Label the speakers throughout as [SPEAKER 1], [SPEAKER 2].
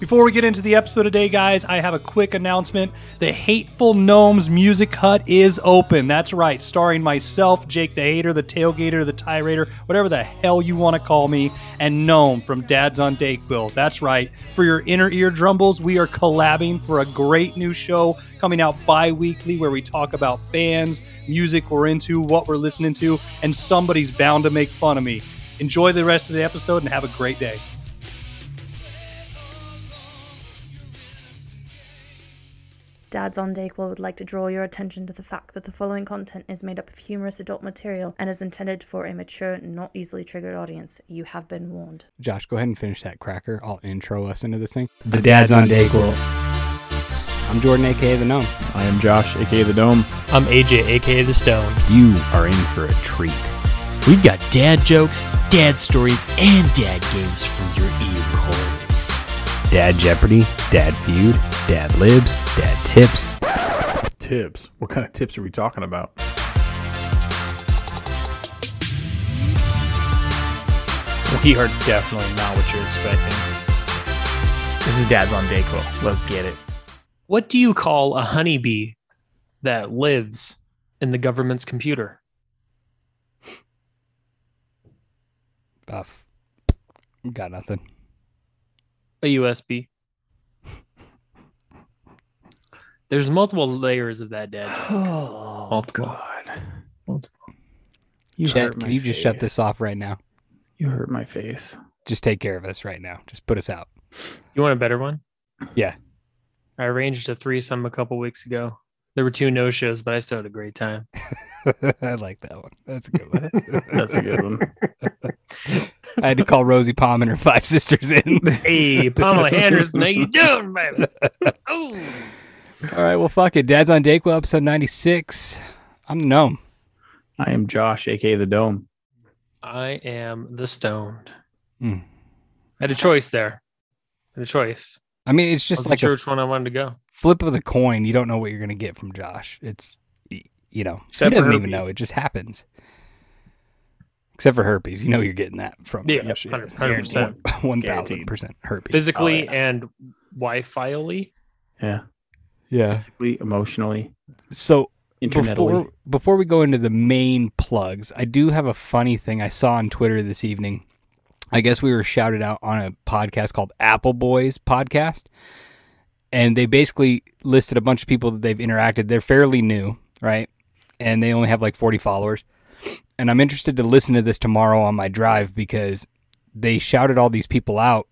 [SPEAKER 1] Before we get into the episode today, guys, I have a quick announcement. The Hateful Gnomes Music Hut is open. That's right, starring myself, Jake the Hater, the Tailgater, the Tyrater, whatever the hell you want to call me, and Gnome from Dad's on Dayquil. That's right. For your inner ear drumbles, we are collabing for a great new show coming out bi weekly where we talk about bands, music we're into, what we're listening to, and somebody's bound to make fun of me. Enjoy the rest of the episode and have a great day.
[SPEAKER 2] Dads on Dayquil would like to draw your attention to the fact that the following content is made up of humorous adult material and is intended for a mature, not easily triggered audience. You have been warned.
[SPEAKER 3] Josh, go ahead and finish that cracker. I'll intro us into this thing. The Dad's on Dayquil. I'm Jordan, aka the Gnome.
[SPEAKER 4] I am Josh, aka the Dome.
[SPEAKER 5] I'm AJ, aka The Stone.
[SPEAKER 3] You are in for a treat.
[SPEAKER 6] We've got dad jokes, dad stories, and dad games for your ear holes.
[SPEAKER 3] Dad Jeopardy, Dad Feud, Dad Libs, Dad Tips.
[SPEAKER 4] Tips. What kind of tips are we talking about?
[SPEAKER 5] We are definitely not what you're expecting. This is Dad's on Dayquil. Let's get it. What do you call a honeybee that lives in the government's computer?
[SPEAKER 3] Buff. Got nothing.
[SPEAKER 5] A USB. There's multiple layers of that, Dad.
[SPEAKER 4] Oh,
[SPEAKER 5] Multiple.
[SPEAKER 4] God. Multiple. You
[SPEAKER 3] Chet,
[SPEAKER 4] hurt my
[SPEAKER 3] can you just shut this off right now?
[SPEAKER 4] You hurt my face.
[SPEAKER 3] Just take care of us right now. Just put us out.
[SPEAKER 5] You want a better one?
[SPEAKER 3] Yeah.
[SPEAKER 5] I arranged a threesome a couple weeks ago. There were two no shows, but I still had a great time.
[SPEAKER 3] I like that one. That's a good one.
[SPEAKER 4] That's a good one.
[SPEAKER 3] I had to call Rosie Palm and her five sisters in.
[SPEAKER 5] Hey, Pamela Anderson, how you doing, baby? Oh.
[SPEAKER 3] All right, well, fuck it. Dad's on Dayquil, episode 96. I'm the gnome.
[SPEAKER 4] I am Josh, aka the Dome.
[SPEAKER 5] I am the stoned.
[SPEAKER 3] Mm.
[SPEAKER 5] I had a choice there. I had a choice.
[SPEAKER 3] I mean, it's just
[SPEAKER 5] wasn't
[SPEAKER 3] like
[SPEAKER 5] sure
[SPEAKER 3] a
[SPEAKER 5] which one I wanted to go.
[SPEAKER 3] flip of the coin. You don't know what you're going to get from Josh. It's, y- you know,
[SPEAKER 4] Except
[SPEAKER 3] he doesn't even know. It just happens. Except for herpes. You know you're getting that from
[SPEAKER 5] Yeah, 100%. 100%.
[SPEAKER 3] 1000% herpes.
[SPEAKER 5] Physically
[SPEAKER 4] Oh, yeah.
[SPEAKER 5] and Wi-Fi-ly.
[SPEAKER 4] Yeah.
[SPEAKER 3] Yeah.
[SPEAKER 4] Physically, emotionally,
[SPEAKER 3] So
[SPEAKER 4] internetally.
[SPEAKER 3] before before we go into the main plugs, I do have a funny thing I saw on Twitter this evening. I guess we were shouted out on a podcast called Apple Boys Podcast, and they basically listed a bunch of people that they've interacted. They're fairly new, right? And they only have like 40 followers. And I'm interested to listen to this tomorrow on my drive because they shouted all these people out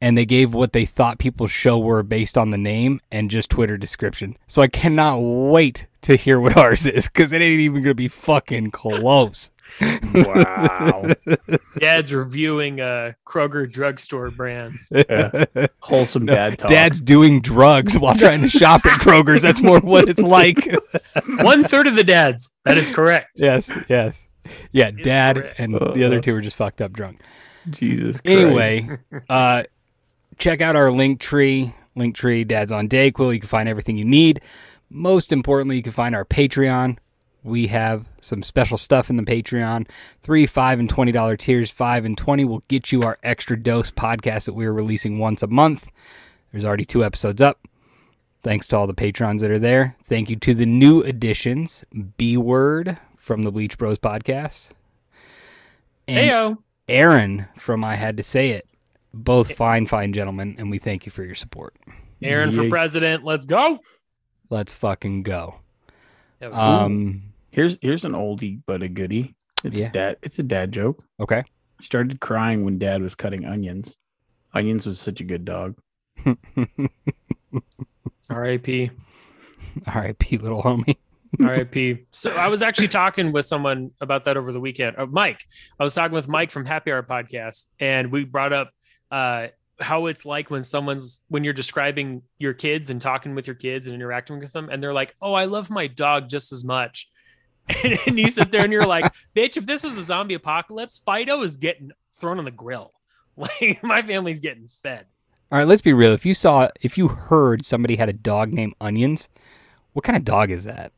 [SPEAKER 3] and they gave what they thought people's show were based on the name and just Twitter description. So I cannot wait to hear what ours is because it ain't even gonna be fucking close.
[SPEAKER 4] Wow.
[SPEAKER 5] Dad's reviewing uh, Kroger drugstore brands.
[SPEAKER 4] Yeah. Wholesome dad talk.
[SPEAKER 3] Dad's doing drugs while trying to shop at Kroger's. That's more what it's like.
[SPEAKER 5] One third of the dads. That is correct.
[SPEAKER 3] yes, yes. Yeah,
[SPEAKER 5] Is
[SPEAKER 3] dad
[SPEAKER 5] correct.
[SPEAKER 3] and the other two are just fucked up drunk.
[SPEAKER 4] Jesus Christ.
[SPEAKER 3] Anyway, uh, check out our link tree. Link tree, Dad's on Dayquil. You can find everything you need. Most importantly, you can find our Patreon. We have some special stuff in the Patreon. Three, five, and twenty dollar tiers. Five and twenty will get you our extra dose podcast that we are releasing once a month. There's already two episodes up. Thanks to all the patrons that are there. Thank you to the new additions, B Word from the Bleach Bros podcast. And
[SPEAKER 5] Heyo.
[SPEAKER 3] Aaron from I Had to Say It. Both fine, fine gentlemen, and we thank you for your support.
[SPEAKER 5] Aaron for president. Let's go.
[SPEAKER 3] Let's fucking go.
[SPEAKER 5] Yeah,
[SPEAKER 3] Um,
[SPEAKER 4] Here's here's an oldie but a goodie. It's
[SPEAKER 3] Yeah.
[SPEAKER 4] a dad. It's a dad joke.
[SPEAKER 3] okay.
[SPEAKER 4] Started crying when dad was cutting onions. Onions was such a good dog.
[SPEAKER 5] R.I.P.
[SPEAKER 3] R.I.P. little homie.
[SPEAKER 5] R.I.P. So I was actually talking with someone about that over the weekend. Uh, Mike, I was talking with Mike from Happy Hour podcast, and we brought up uh, how it's like when someone's when you're describing your kids and talking with your kids and interacting with them, and they're like, "Oh, I love my dog just as much." And, and you sit there and you're like, "Bitch, if this was a zombie apocalypse, Fido is getting thrown on the grill. Like my family's getting fed."
[SPEAKER 3] All right, let's be real. If you saw, if you heard somebody had a dog named Onions, what kind of dog is that?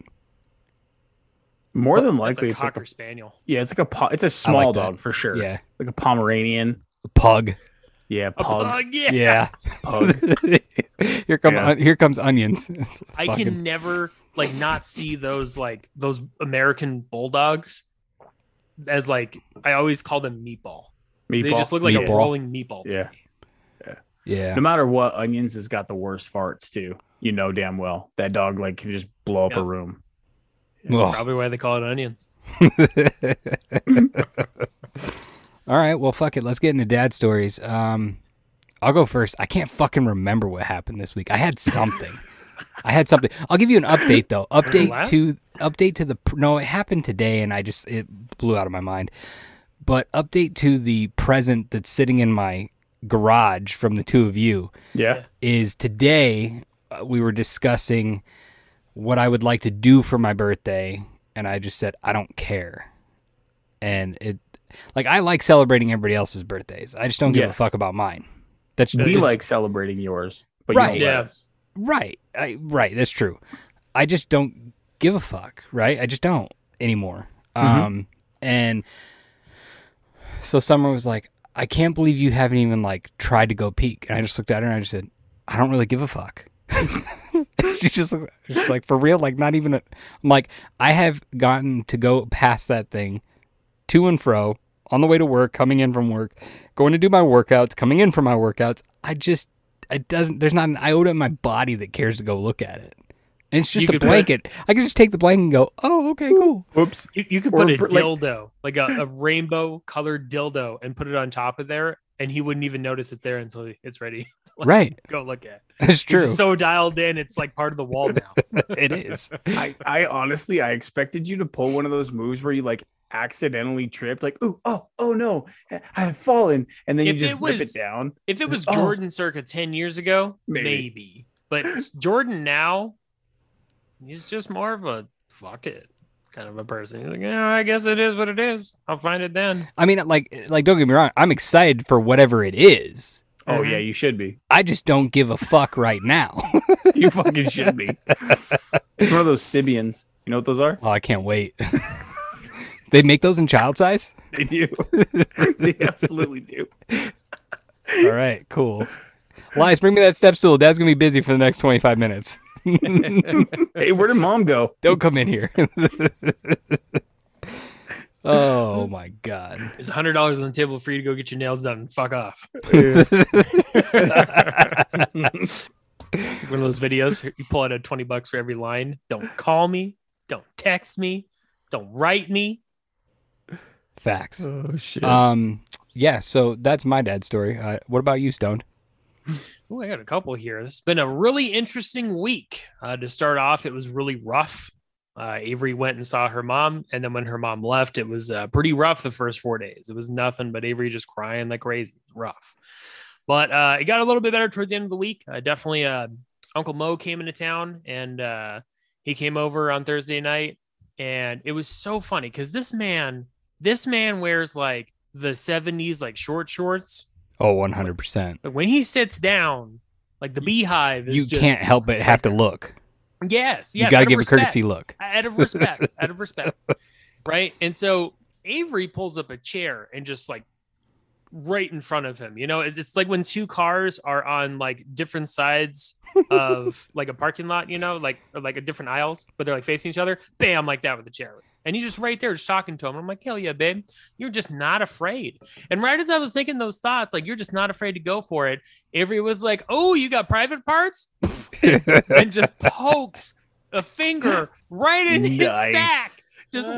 [SPEAKER 4] More than
[SPEAKER 5] That's
[SPEAKER 4] likely,
[SPEAKER 5] a
[SPEAKER 4] it's like
[SPEAKER 5] cocker
[SPEAKER 4] a
[SPEAKER 5] spaniel.
[SPEAKER 4] yeah, it's like a po- it's a small
[SPEAKER 3] that.
[SPEAKER 4] dog for sure.
[SPEAKER 3] Yeah,
[SPEAKER 4] like a Pomeranian.
[SPEAKER 3] a pug.
[SPEAKER 4] Yeah,
[SPEAKER 5] A
[SPEAKER 4] pug.
[SPEAKER 5] pug, yeah.
[SPEAKER 3] Yeah.
[SPEAKER 4] Pug.
[SPEAKER 3] here come
[SPEAKER 4] Yeah.
[SPEAKER 3] here comes onions.
[SPEAKER 5] I
[SPEAKER 3] fucking-
[SPEAKER 5] can never like not see those like those American bulldogs as like I always call them meatball. They just look like a
[SPEAKER 3] Meatball.
[SPEAKER 5] rolling meatball. to
[SPEAKER 4] Yeah.
[SPEAKER 5] me.
[SPEAKER 3] Yeah.
[SPEAKER 4] No matter what, onions has got the worst farts too. You know damn well that dog like can just blow up
[SPEAKER 5] Yeah.
[SPEAKER 4] a room.
[SPEAKER 3] Ugh.
[SPEAKER 5] Probably why they call it onions.
[SPEAKER 3] All right, well, fuck it. Let's get into dad stories. Um, I'll go first. I can't fucking remember what happened this week. I had something. I had something. I'll give you an update though. Update
[SPEAKER 5] Last?
[SPEAKER 3] to update to the no. It happened today, and I just it blew out of my mind. But update to the present that's sitting in my garage from the two of you
[SPEAKER 4] Yeah.
[SPEAKER 3] is today uh, we were discussing what I would like to do for my birthday, and I just said I don't care, and it like I like celebrating everybody else's birthdays. I just don't give a fuck about mine. That's
[SPEAKER 4] We
[SPEAKER 3] just-
[SPEAKER 4] like celebrating yours, but
[SPEAKER 3] Right.
[SPEAKER 4] you don't let
[SPEAKER 5] Yeah.
[SPEAKER 4] us.
[SPEAKER 3] Right, I, right. That's true. I just don't give a fuck. Right, I just don't anymore.
[SPEAKER 4] Mhm.
[SPEAKER 3] Um, and so Summer was like, "I can't believe you haven't even like tried to go peek." And I just looked at her and I just said, "I don't really give a fuck." she just just like for real, like not even. A, I'm like, I have gotten to go past that thing, to and fro on the way to work, coming in from work, going to do my workouts, coming in from my workouts. I just, it doesn't. There's not an iota in my body that cares to go look at it. And it's
[SPEAKER 5] You
[SPEAKER 3] just a
[SPEAKER 5] could put-
[SPEAKER 3] blanket. I can just take the blanket and go, oh, okay, cool.
[SPEAKER 4] Whoops.
[SPEAKER 5] You, you could
[SPEAKER 4] Or
[SPEAKER 5] put a
[SPEAKER 4] for, like-
[SPEAKER 5] dildo, like, a, a rainbow colored dildo, and put it on top of there, and he wouldn't even notice it's there until it's ready. to, like,
[SPEAKER 3] Right.
[SPEAKER 5] Go look at.
[SPEAKER 3] It's true.
[SPEAKER 5] It's so dialed in, it's like part of the wall now.
[SPEAKER 3] it is.
[SPEAKER 4] I, I honestly I expected you to pull one of those moves where you like accidentally tripped, like, ooh, oh, oh no, I have fallen, and then
[SPEAKER 5] If
[SPEAKER 4] you just
[SPEAKER 5] it
[SPEAKER 4] rip
[SPEAKER 5] was-
[SPEAKER 4] it down.
[SPEAKER 5] If it was
[SPEAKER 4] Oh.
[SPEAKER 5] Jordan circa 10 years ago,
[SPEAKER 4] Maybe.
[SPEAKER 5] maybe. But it's Jordan now, he's just more of a fuck it kind of a person. He's like, yeah, I guess it is what it is. I'll find it then.
[SPEAKER 3] I mean, like, like don't get me wrong. I'm excited for whatever it is.
[SPEAKER 4] Oh yeah, mm-hmm. you should be.
[SPEAKER 3] I just don't give a fuck right now.
[SPEAKER 4] You fucking should be. It's one of those Sybians. You know what those are?
[SPEAKER 3] oh, I can't wait. They make those in child size.
[SPEAKER 4] They do. they absolutely do.
[SPEAKER 3] All right, cool. Lies, bring me that step stool. Dad's gonna be busy for the next 25 minutes.
[SPEAKER 4] Hey, where did mom go?
[SPEAKER 3] Don't come in here. oh my god.
[SPEAKER 5] It's hundred dollars on the table for you to go get your nails done and fuck off. One of those videos, you pull out a 20 bucks for every line. Don't call me. Don't text me. Don't write me.
[SPEAKER 3] Facts.
[SPEAKER 4] oh shit.
[SPEAKER 3] Um. Yeah. So that's my dad's story. Uh, what about you, Stoned?
[SPEAKER 5] Oh, I got a couple here. It's been a really interesting week. Uh, to start off, it was really rough. Uh, Avery went and saw her mom, and then when her mom left, it was uh, pretty rough the first four days. It was nothing but Avery just crying like crazy. Rough, but uh, it got a little bit better towards the end of the week. Uh, definitely, uh, Uncle Mo came into town, and uh, he came over on Thursday night, and it was so funny because this man, this man wears like the '70s like short shorts.
[SPEAKER 3] Oh, 100. percent
[SPEAKER 5] But when he sits down, like the beehive is
[SPEAKER 3] You
[SPEAKER 5] just,
[SPEAKER 3] can't help but have to look.
[SPEAKER 5] Yes, yes.
[SPEAKER 3] you got to
[SPEAKER 5] out of
[SPEAKER 3] give a courtesy look.
[SPEAKER 5] Out of respect. out of respect. Right. And so Avery pulls up a chair and just like right in front of him. You know, it's, it's like when two cars are on like different sides of like a parking lot, you know, like or like a different aisles, but they're like facing each other. Bam, like that with the chair. And he's just right there just talking to him. I'm like, hell yeah, babe. You're just not afraid. And right as I was thinking those thoughts, like you're just not afraid to go for it, Avery was like, Oh, you got private parts? and just pokes a finger right in his sack. Just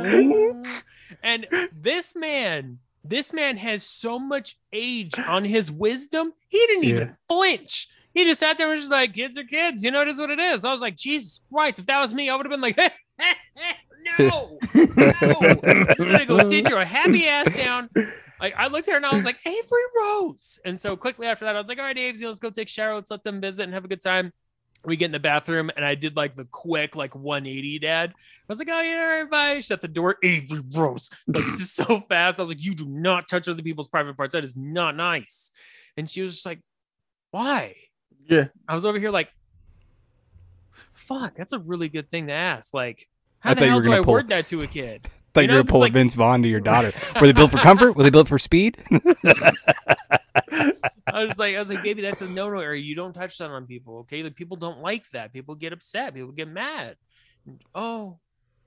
[SPEAKER 5] and this man, this man has so much age on his wisdom. He didn't even flinch. He just sat there and was just like, kids are kids. You know, it is what it is. I was like, Jesus Christ, if that was me, I would have been like, no, no. You're gonna go sit your happy ass down. Like I looked at her and I was like, Avery Rose. And so quickly after that, I was like, all right, Aves, let's go take shower. Let's let them visit and have a good time. We get in the bathroom and I did like the quick, like 180 dad. I was like, oh, yeah, all right, bye. Shut the door. Avery Rose. Like this is so fast. I was like, you do not touch other people's private parts. That is not nice. And she was just like, why?
[SPEAKER 4] Yeah.
[SPEAKER 5] I was over here like, fuck, that's a really good thing to ask. Like, how
[SPEAKER 3] I
[SPEAKER 5] the
[SPEAKER 3] thought you
[SPEAKER 5] hell
[SPEAKER 3] were
[SPEAKER 5] do I
[SPEAKER 3] gonna pull-
[SPEAKER 5] word that to a kid?
[SPEAKER 3] Thought you,
[SPEAKER 5] You
[SPEAKER 3] were
[SPEAKER 5] it's
[SPEAKER 3] gonna pull
[SPEAKER 5] like-
[SPEAKER 3] a Vince Vaughn to your daughter. Were they built for comfort? Were they built for speed?
[SPEAKER 5] I was like, I was like, baby, that's a no-no area. You don't touch that on people, okay? Like people don't like that. People get upset. People get mad. Oh,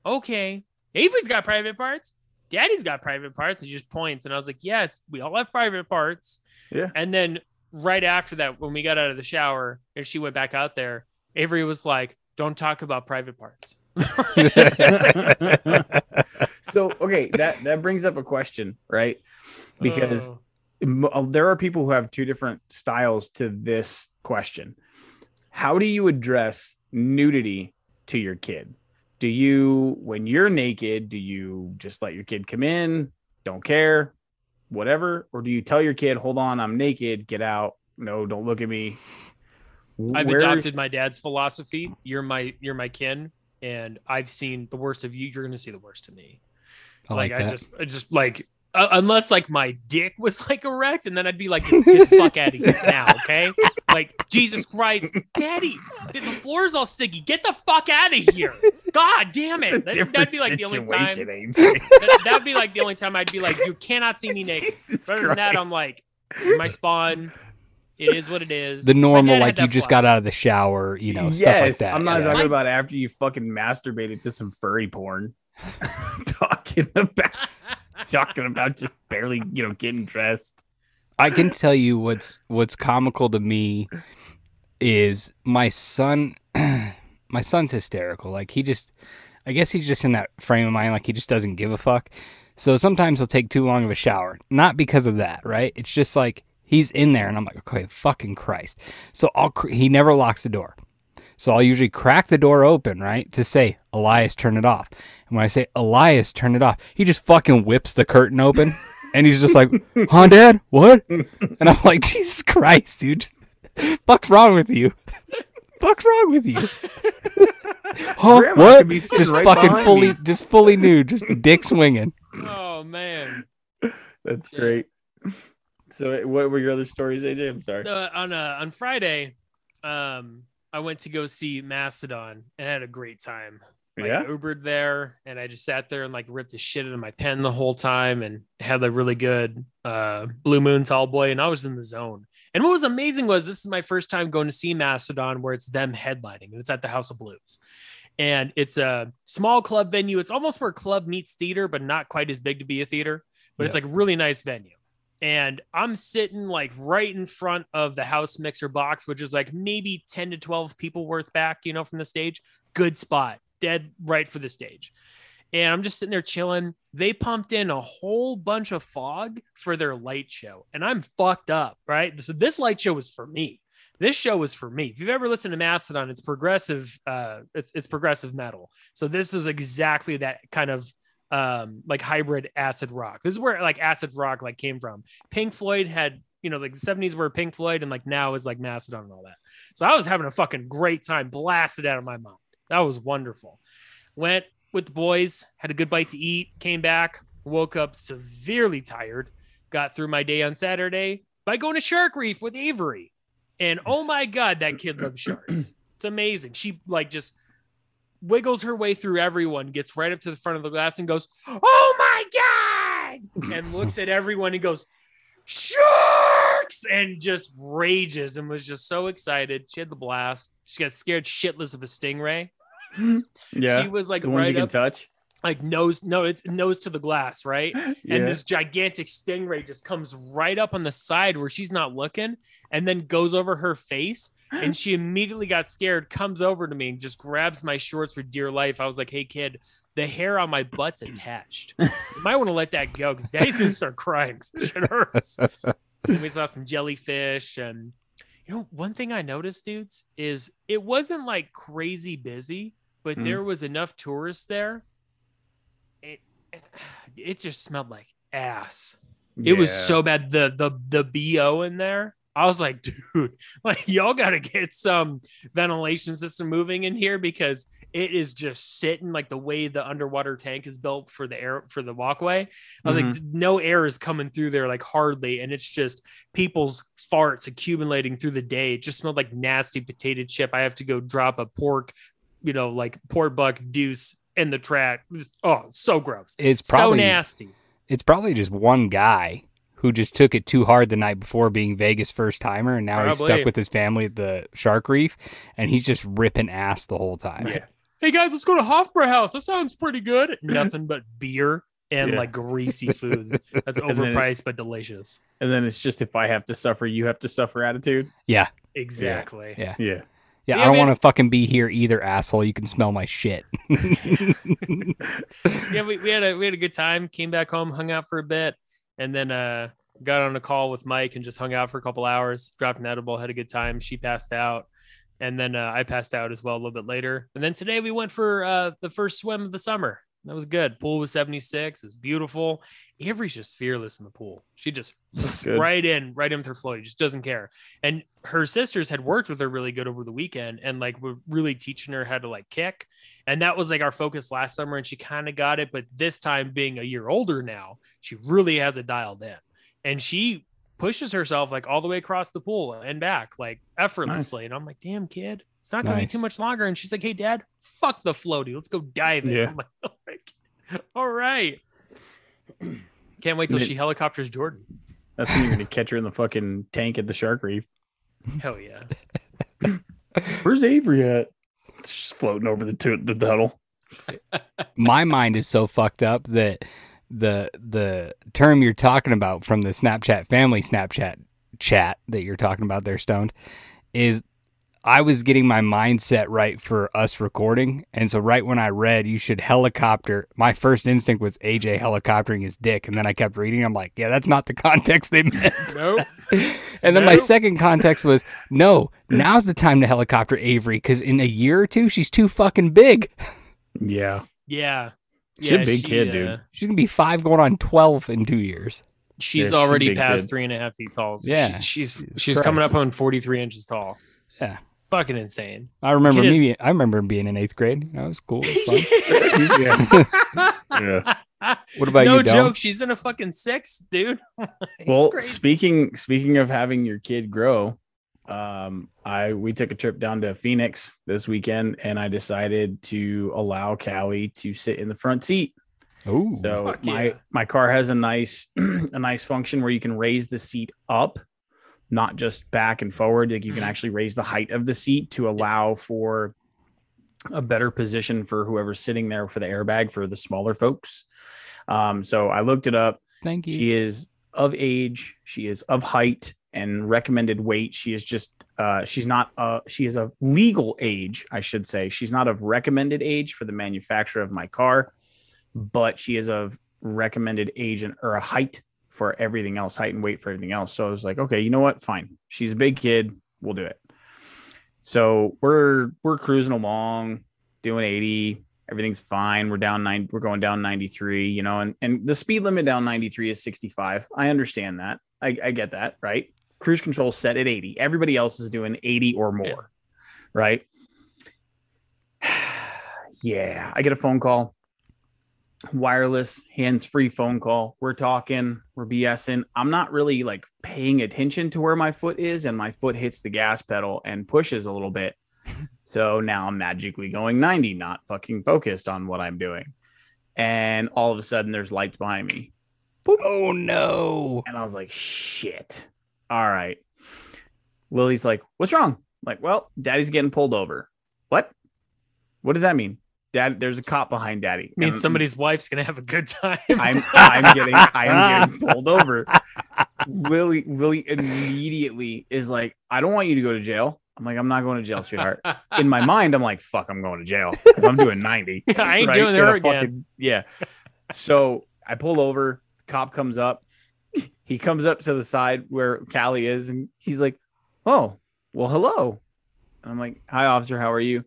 [SPEAKER 5] okay. Avery's got private parts. Daddy's got private parts. And just points, and I was like, yes, we all have private parts.
[SPEAKER 4] Yeah.
[SPEAKER 5] And then right after that, when we got out of the shower and she went back out there, Avery was like, "Don't talk about private parts."
[SPEAKER 4] so okay, that that brings up a question, right? Because
[SPEAKER 5] Oh.
[SPEAKER 4] uh, there are people who have two different styles to this question. How do you address nudity to your kid? Do you, when you're naked, do you just let your kid come in, don't care, whatever? Or do you tell your kid, hold on, I'm naked, get out? No, don't look at me.
[SPEAKER 5] I've
[SPEAKER 4] Where's-
[SPEAKER 5] adopted my dad's philosophy. You're my you're my kin, and I've seen the worst of you. You're gonna see the worst of me.
[SPEAKER 3] I like,
[SPEAKER 5] I just I just like uh, unless like my dick was like erect, and then I'd be like, get, get the fuck out of here now, okay? Like Jesus Christ, Daddy, the floor's all sticky. Get the fuck out of here! God damn it! That, that'd be like the only time. That, that'd be like the only time I'd be like, you cannot see me naked.
[SPEAKER 4] Jesus
[SPEAKER 5] Other than that, I'm like, my spawn. It is what it is.
[SPEAKER 3] the normal, like you just got out of the shower, you know,
[SPEAKER 4] yes,
[SPEAKER 3] stuff like that.
[SPEAKER 4] I'm not
[SPEAKER 3] yeah.
[SPEAKER 4] talking about after you fucking masturbated to some furry porn. talking about talking about just barely, you know, getting dressed.
[SPEAKER 3] I can tell you what's what's comical to me is my son my son's hysterical. Like he just I guess he's just in that frame of mind like he just doesn't give a fuck. So sometimes he'll take too long of a shower. Not because of that, right? It's just like he's in there and I'm like, okay, fucking Christ. So I'll cr- he never locks the door. So I'll usually crack the door open, right? To say, Elias, turn it off. And when I say, Elias, turn it off, he just fucking whips the curtain open. and he's just like, huh, dad? What? And I'm like, Jesus Christ, dude. Fuck's wrong with you? Fuck's wrong with you? huh?
[SPEAKER 4] Grandma
[SPEAKER 3] what?
[SPEAKER 4] could be sitting
[SPEAKER 3] Just
[SPEAKER 4] right
[SPEAKER 3] fucking fully,
[SPEAKER 4] me.
[SPEAKER 3] just fully nude, just dick swinging.
[SPEAKER 5] Oh man.
[SPEAKER 4] That's
[SPEAKER 5] Yeah.
[SPEAKER 4] great. So, what were your other stories, AJ? I'm sorry.
[SPEAKER 5] uh, on uh, on Friday, um, I went to go see Mastodon and had a great time. Like,
[SPEAKER 4] yeah.
[SPEAKER 5] I Ubered there, and I just sat there and like ripped the shit out of my pen the whole time, and had a really good uh, Blue Moon Tall Boy, and I was in the zone. And what was amazing was this is my first time going to see Mastodon, where it's them headlining, and it's at the House of Blues. And it's a small club venue. It's almost where club meets theater, but not quite as big to be a theater. But it's like a really nice venue and I'm sitting like right in front of the house mixer box, which is like maybe 10 to 12 people worth back, you know, from the stage. Good spot, dead right for the stage. And I'm just sitting there chilling. They pumped in a whole bunch of fog for their light show, and I'm fucked up, right? So this light show was for me. This show was for me. If you've ever listened to Mastodon, it's progressive. Uh, it's it's progressive metal. So this is exactly that kind of um like hybrid acid rock. This is where like acid rock like came from. Pink Floyd had, you know, like the 70s were Pink Floyd and like now is like Mastodon and all that. So I was having a fucking great time, blasted out of my mind. That was wonderful. Went with the boys, had a good bite to eat, came back, woke up severely tired, got through my day on Saturday by going to Shark Reef with Avery. And oh my god, that kid loves sharks. It's amazing. She like just wiggles her way through everyone, gets right up to the front of the glass and goes, "Oh my god!" and looks at everyone and goes, "Sharks!" and just rages and was just so excited. She had the blast. She got scared shitless of a stingray.
[SPEAKER 4] Yeah.
[SPEAKER 5] She was like
[SPEAKER 4] the ones
[SPEAKER 5] right
[SPEAKER 4] you can
[SPEAKER 5] up,
[SPEAKER 4] touch.
[SPEAKER 5] Like nose, no, it's nose to the glass, right?
[SPEAKER 4] Yeah.
[SPEAKER 5] and this gigantic stingray just comes right up on the side where she's not looking and then goes over her face and she immediately got scared comes over to me and just grabs my shorts for dear life i was like hey kid the hair on my butt's attached you might want to let that go because daddy's gonna start crying it hurts and we saw some jellyfish and you know one thing i noticed dudes is it wasn't like crazy busy but
[SPEAKER 4] Mhm.
[SPEAKER 5] there was enough tourists there it, it just smelled like ass it was so bad. The the the bo in there. I was like, dude, like y'all got to get some ventilation system moving in here because it is just sitting like the way the underwater tank is built for the air for the walkway. I was like, mm-hmm. no air is coming through there, like hardly, and it's just people's farts accumulating through the day. It just smelled like nasty potato chip. I have to go drop a pork, you know, like pork buck deuce in the track. Just, oh, so gross.
[SPEAKER 3] It's probably, so
[SPEAKER 5] nasty.
[SPEAKER 3] it's probably just one guy who just took it too hard the night before being Vegas first timer and now he's stuck with his family at the Shark Reef and he's just ripping ass the whole time.
[SPEAKER 4] Yeah.
[SPEAKER 5] Hey guys, let's go to Hofbrauhaus. That sounds pretty good. Nothing but beer and
[SPEAKER 4] Yeah.
[SPEAKER 5] like greasy food. That's
[SPEAKER 4] And then it-
[SPEAKER 5] overpriced but delicious.
[SPEAKER 4] And then it's just if I have to suffer, you have to suffer attitude.
[SPEAKER 3] Yeah.
[SPEAKER 5] Exactly.
[SPEAKER 3] Yeah.
[SPEAKER 4] Yeah.
[SPEAKER 3] Yeah,
[SPEAKER 5] Yeah,
[SPEAKER 3] I don't want to fucking be here either, asshole. You can smell my shit.
[SPEAKER 5] yeah, we, we had a we had a good time. Came back home, hung out for a bit, and then uh got on a call with Mike and just hung out for a couple hours. Dropped an edible, had a good time. She passed out, and then uh, I passed out as well a little bit later. And then today we went for uh the first swim of the summer. That was good. Pool was 76. It was beautiful. Avery's just fearless in the pool. She just right in, right in with her flow. Just doesn't care. And her sisters had worked with her really good over the weekend and like were really teaching her how to like kick. And that was like our focus last summer. And she kind of got it. But this time being a year older now, she really has it dialed in. And she pushes herself like all the way across the pool and back, like effortlessly. And I'm like, damn kid, it's not gonna
[SPEAKER 3] Nice.
[SPEAKER 5] be too much longer. And she's like, Hey dad, fuck the floaty. Let's go dive in.
[SPEAKER 4] Yeah.
[SPEAKER 5] I'm like, all right. All right. Can't wait till
[SPEAKER 4] Mid-
[SPEAKER 5] she helicopters Jordan.
[SPEAKER 4] That's when you're gonna catch her in the fucking tank at the shark reef.
[SPEAKER 5] Hell yeah.
[SPEAKER 4] Where's Avery at? It's just floating over the tu- the tunnel.
[SPEAKER 3] my mind is so fucked up that the the term you're talking about from the Snapchat family Snapchat chat that you're talking about there, Stoned, is I was getting my mindset right for us recording. And so right when I read you should helicopter, my first instinct was AJ helicoptering his dick. And then I kept reading. I'm like, yeah, that's not the context they meant.
[SPEAKER 5] Nope.
[SPEAKER 3] and then my second context was, no, now's the time to helicopter Avery because in a year or two, she's too fucking big.
[SPEAKER 4] Yeah.
[SPEAKER 5] Yeah.
[SPEAKER 4] She's a big kid, dude.
[SPEAKER 3] Uh, she's gonna be five going on twelve in two years.
[SPEAKER 5] She's
[SPEAKER 4] Yeah,
[SPEAKER 5] already
[SPEAKER 4] big
[SPEAKER 5] past
[SPEAKER 4] kid.
[SPEAKER 5] three and a half feet tall.
[SPEAKER 3] Yeah.
[SPEAKER 5] She- she's
[SPEAKER 3] Jesus
[SPEAKER 5] she's coming up on 43 inches tall.
[SPEAKER 3] Yeah.
[SPEAKER 5] Fucking insane.
[SPEAKER 3] I remember me.
[SPEAKER 5] is-
[SPEAKER 3] being- I remember being in eighth grade. That was cool. It was fun.
[SPEAKER 4] yeah.
[SPEAKER 3] what about
[SPEAKER 5] no
[SPEAKER 3] you, Dom?
[SPEAKER 5] joke. She's in a fucking six, dude.
[SPEAKER 4] Well,
[SPEAKER 5] great.
[SPEAKER 4] speaking speaking of having your kid grow, um, I we took a trip down to Phoenix this weekend, and I decided to allow Callie to sit in the front seat.
[SPEAKER 3] Ooh.
[SPEAKER 4] So my
[SPEAKER 5] yeah.
[SPEAKER 4] my car has a nice a nice function where you can raise the seat up, not just back and forward. Like you can actually raise the height of the seat to allow for a better position for whoever's sitting there for the airbag for the smaller folks. Um, so I looked it up.
[SPEAKER 3] Thank you.
[SPEAKER 4] She is of age, she is of height and recommended weight. She is just uh she's not uh she is of legal age, I should say. She's not of recommended age for the manufacturer of my car, but she is of recommended age and or a height for everything else, height and weight for everything else. So I was like, okay, you know what? Fine. She's a big kid. We'll do it. So we're we're cruising along, doing 80 everything's fine. We're down nine, we're going down 93, you know, and, and the speed limit down 93 is 65. I understand that. I, I get that, right? Cruise control set at 80. Everybody else is doing 80 or more,
[SPEAKER 5] Yeah.
[SPEAKER 4] right? yeah, I get a phone call, wireless, hands free phone call. We're talking, we're BSing. I'm not really like paying attention to where my foot is, and my foot hits the gas pedal and pushes a little bit. So now I'm magically going 90, not fucking focused on what I'm doing. And all of a sudden there's lights behind me.
[SPEAKER 3] oh no.
[SPEAKER 4] And I was like, shit. All right. Lily's like, what's wrong? I'm like, well, daddy's getting pulled over. What? What does that mean? Dad, there's a cop behind daddy.
[SPEAKER 5] means
[SPEAKER 4] And
[SPEAKER 5] somebody's wife's gonna have a good time.
[SPEAKER 4] I'm I'm getting I'm getting pulled over. Lily Lily immediately is like, I don't want you to go to jail. I'm like, I'm not going to jail, sweetheart. In my mind, I'm like, fuck, I'm going to jail because I'm doing 90.
[SPEAKER 5] I ain't
[SPEAKER 4] right?
[SPEAKER 5] doing her again.
[SPEAKER 4] fucking- yeah. So I pull over. The cop comes up. He comes up to the side where Callie is, and he's like, "Oh, well, hello." And I'm like, "Hi, officer. How are you?"